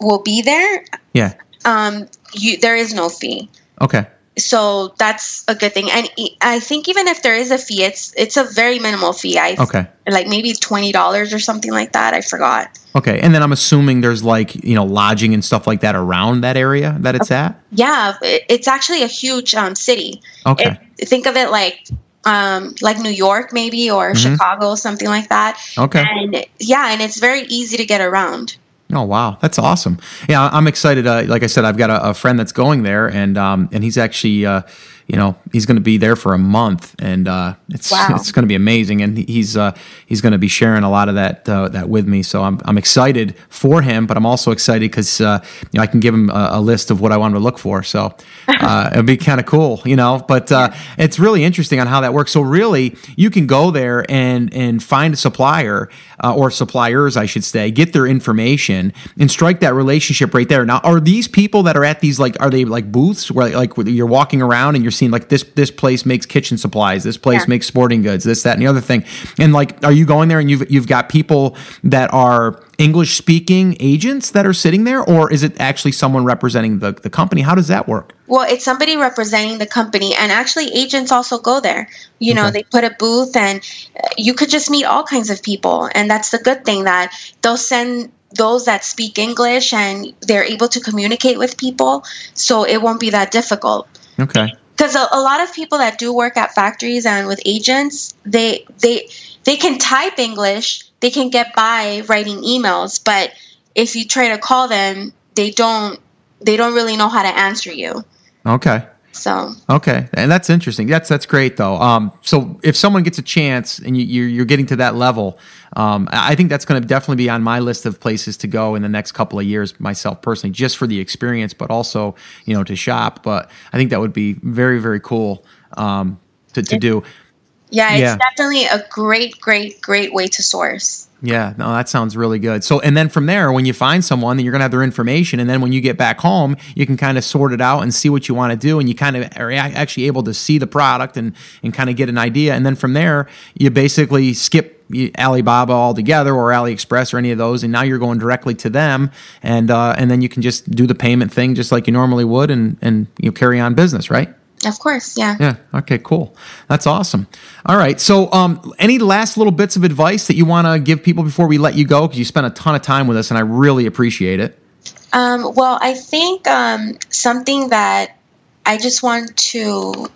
will be there, yeah, um, you there is no fee. Okay so that's a good thing and i think even if there is a fee it's it's a very minimal fee i okay like maybe $20 or something like that i forgot okay and then i'm assuming there's like you know lodging and stuff like that around that area that it's at yeah it's actually a huge um, city okay it, think of it like um, like New York, maybe, or mm-hmm. Chicago, something like that. Okay. And yeah, and it's very easy to get around. Oh wow, that's awesome! Yeah, I'm excited. Uh, like I said, I've got a, a friend that's going there, and um, and he's actually uh, you know he's going to be there for a month, and uh, it's [laughs] wow. it's going to be amazing. And he's uh, he's going to be sharing a lot of that uh, that with me. So I'm I'm excited for him, but I'm also excited because uh, you know I can give him a, a, list of what I want to look for. So [laughs] uh, it'd be kind of cool, you know. But uh, it's really interesting on how that works. So really, you can go there and and find a supplier or suppliers, I should say, get their information and strike that relationship right there. Now, are these people that are at these like are they like booths where like you're walking around and you're seen like this this place makes kitchen supplies, this place Yeah. makes sporting goods, this that and the other thing. And like, are you going there and you've you've got people that are English speaking agents that are sitting there, or is it actually someone representing the the company? How does that work? Well, it's somebody representing the company, and actually, agents also go there. You know, Okay. they put a booth, and uh, you could just meet all kinds of people. And that's the good thing that they'll send those that speak English and they're able to communicate with people, so it won't be that difficult. Okay. Because a, a lot of people that do work at factories and with agents, they they they can type English, they can get by writing emails, but if you try to call them, they don't they don't really know how to answer you. Okay. So Okay, and that's interesting. That's that's great though. Um, so if someone gets a chance and you, you're, you're getting to that level, um, I I think that's going to definitely be on my list of places to go in the next couple of years. Myself personally, just for the experience, but also you know to shop. But I think that would be very very cool um, to, to do. yeah, it's Yeah. definitely a great, great, great way to source. Yeah, no, that sounds really good. So, and then from there, when you find someone, you're going to have their information. And then when you get back home, you can kind of sort it out and see what you want to do. And you kind of are actually able to see the product and, and kind of get an idea. And then from there, you basically skip Alibaba altogether or AliExpress or any of those. And now you're going directly to them. And, uh, and then you can just do the payment thing just like you normally would and, and you carry on business, right? Of course, yeah. Yeah. Okay. Cool. That's awesome. All right. So, um, any last little bits of advice that you want to give people before we let you go? Because you spent a ton of time with us, and I really appreciate it. Um, well, I think um, something that I just want to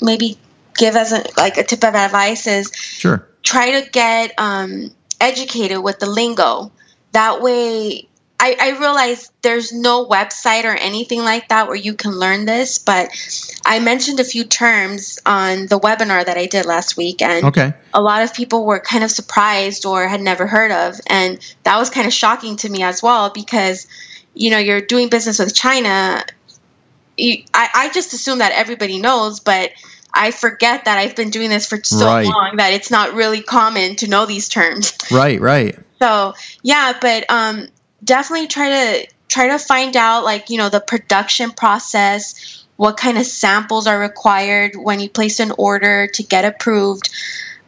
maybe give as a like a tip of advice is Sure. try to get um, educated with the lingo. That way, I, I realize there's no website or anything like that where you can learn this, but I mentioned a few terms on the webinar that I did last week, and Okay. a lot of people were kind of surprised or had never heard of. And that was kind of shocking to me as well because, you know, you're doing business with China. You, I, I just assume that everybody knows, but I forget that I've been doing this for so Right. long that it's not really common to know these terms. Right. Right. So yeah, but um, definitely try to try to find out like you know the production process, what kind of samples are required when you place an order to get approved.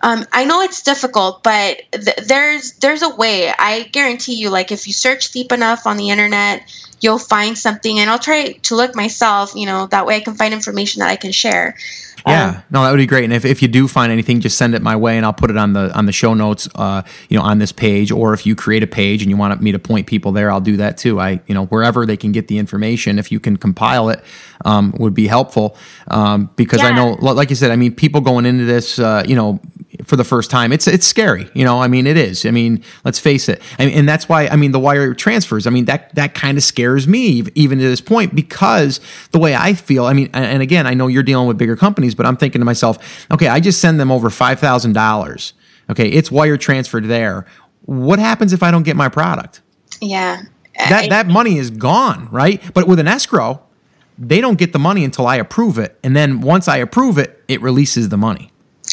Um, I know it's difficult, but th- there's there's a way. I guarantee you, like if you search deep enough on the internet, you'll find something. And I'll try to look myself. You know, that way I can find information that I can share. Yeah, Um, no, that would be great. And if, if you do find anything, just send it my way, and I'll put it on the on the show notes, uh, you know, on this page. Or if you create a page and you want me to point people there, I'll do that too. I, you know, wherever they can get the information, if you can compile it, um, would be helpful. Um, because I know, like you said, I mean, people going into this, uh, you know, for the first time, it's it's scary. You know, I mean, it is. I mean, let's face it. I mean, and that's why I mean the wire transfers. I mean that that kind of scares me even to this point because the way I feel. I mean, and again, I know you're dealing with bigger companies, but I'm thinking to myself, okay, I just send them over five thousand dollars. Okay, it's wire transferred there. What happens if I don't get my product? Yeah. That I- that money is gone, right? But with an escrow, they don't get the money until I approve it, and then once I approve it, it releases the money.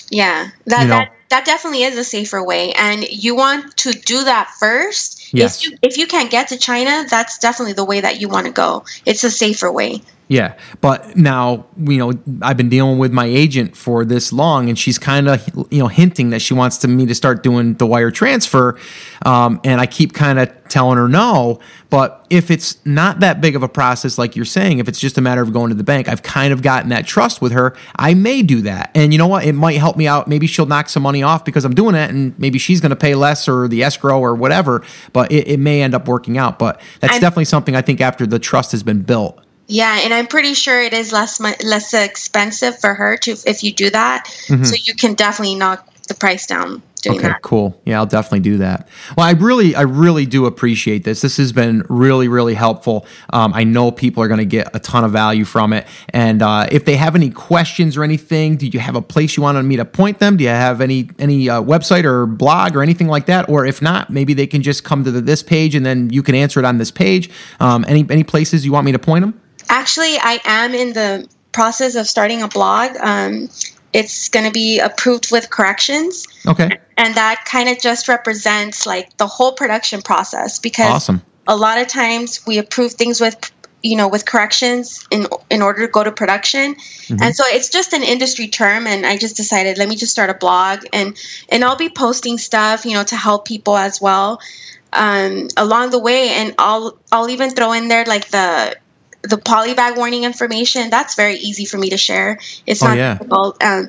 Yeah, that, You know? that that definitely is a safer way, and you want to do that first. Yes. If you if you can't get to China, that's definitely the way that you want to go. It's a safer way. Yeah, but now you know I've been dealing with my agent for this long, and she's kind of you know hinting that she wants to me to start doing the wire transfer, um, and I keep kind of telling her no. But if it's not that big of a process, like you're saying, if it's just a matter of going to the bank, I've kind of gotten that trust with her. I may do that, and you know what? It might help me out. Maybe she'll knock some money off because I'm doing it, and maybe she's going to pay less or the escrow or whatever. But it, it may end up working out. But that's I'm- definitely something I think after the trust has been built. Yeah, and I'm pretty sure it is less less expensive for her to if you do that. So you can definitely knock the price down doing Mm-hmm. Okay, that. cool. Yeah, I'll definitely do that. Well, I really, I really do appreciate this. This has been really, really helpful. Um, I know people are going to get a ton of value from it. And uh, if they have any questions or anything, do you have a place you wanted me to point them? Do you have any any uh, website or blog or anything like that? Or if not, maybe they can just come to the, this page and then you can answer it on this page. Um, any any places you want me to point them? Actually, I am in the process of starting a blog. Um, it's going to be approved with corrections. Okay, and that kind of just represents like the whole production process because awesome. a lot of times we approve things with you know with corrections in in order to go to production mm-hmm. and so it's just an industry term and i just decided let me just start a blog and and i'll be posting stuff you know to help people as well um, along the way and i'll i'll even throw in there like the the polybag warning information that's very easy for me to share. It's oh, not yeah. difficult. Um,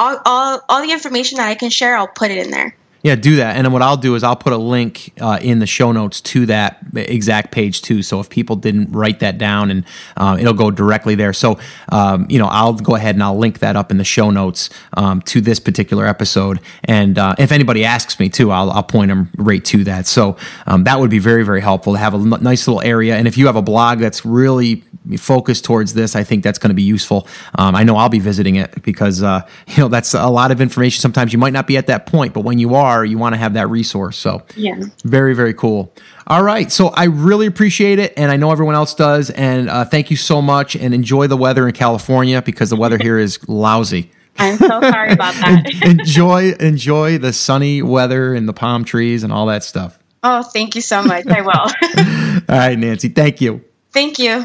all, all all the information that i can share i'll put it in there yeah, do that. And then what I'll do is I'll put a link uh, in the show notes to that exact page too. So if people didn't write that down, and uh, it'll go directly there. So um, you know, I'll go ahead and I'll link that up in the show notes um, to this particular episode. And uh, if anybody asks me too, I'll, I'll point them right to that. So um, that would be very very helpful to have a nice little area. And if you have a blog that's really focused towards this, I think that's going to be useful. Um, I know I'll be visiting it because uh, [laughs] you know that's a lot of information. Sometimes you might not be at that point, but when you are are, you want to have that resource. So, yeah, very, very cool. All right. So, I really appreciate it. And I know everyone else does. And uh, thank you so much. And enjoy the weather in California because the weather here is lousy. I'm so sorry about [laughs] that. enjoy, enjoy the sunny weather and the palm trees and all that stuff. Oh, thank you so much. I will. [laughs] all right, Nancy. Thank you. Thank you.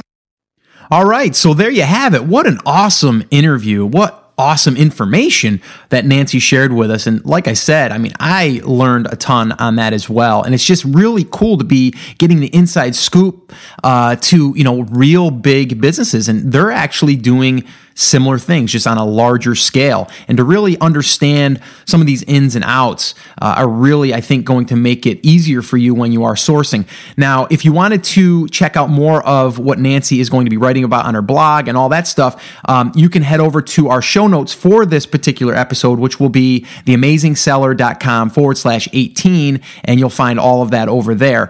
All right. So, there you have it. What an awesome interview. What awesome information that Nancy shared with us. And like I said, I mean, I learned a ton on that as well. And it's just really cool to be getting the inside scoop uh, to, you know, real big businesses. And they're actually doing similar things just on a larger scale. And to really understand some of these ins and outs uh, are really, I think, going to make it easier for you when you are sourcing. Now, if you wanted to check out more of what Nancy is going to be writing about on her blog and all that stuff, um, you can head over to our show notes for this particular episode, which will be theamazingseller.com forward slash 18, and you'll find all of that over there.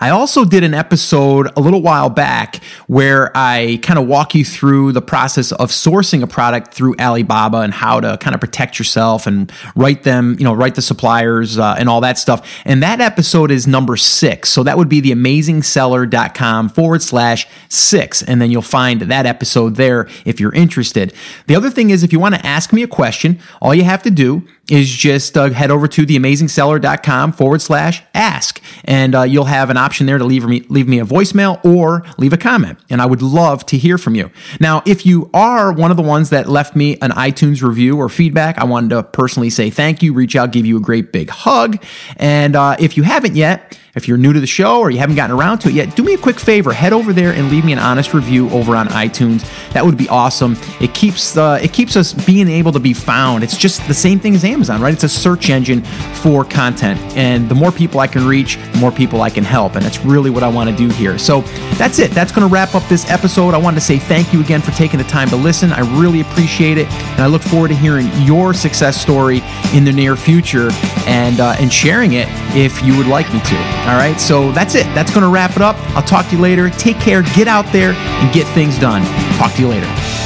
I also did an episode a little while back where I kind of walk you through the process of sourcing a product through Alibaba and how to kind of protect yourself and write them, you know, write the suppliers uh, and all that stuff. And that episode is number six. So that would be theamazingseller.com forward slash six. And then you'll find that episode there if you're interested. The other thing is if you want to ask me a question, all you have to do is just uh, head over to theamazingseller.com forward slash ask. And uh, you'll have an option there to leave me, leave me a voicemail or leave a comment. And I would love to hear from you. Now, if you are one of the ones that left me an iTunes review or feedback, I wanted to personally say thank you, reach out, give you a great big hug. And uh, if you haven't yet, if you're new to the show or you haven't gotten around to it yet, do me a quick favor. Head over there and leave me an honest review over on iTunes. That would be awesome. It keeps uh, it keeps us being able to be found. It's just the same thing as Amazon, right? It's a search engine for content, and the more people I can reach, the more people I can help, and that's really what I want to do here. So that's it. That's going to wrap up this episode. I wanted to say thank you again for taking the time to listen. I really appreciate it, and I look forward to hearing your success story in the near future and uh, and sharing it if you would like me to. All right, so that's it. That's going to wrap it up. I'll talk to you later. Take care, get out there, and get things done. Talk to you later.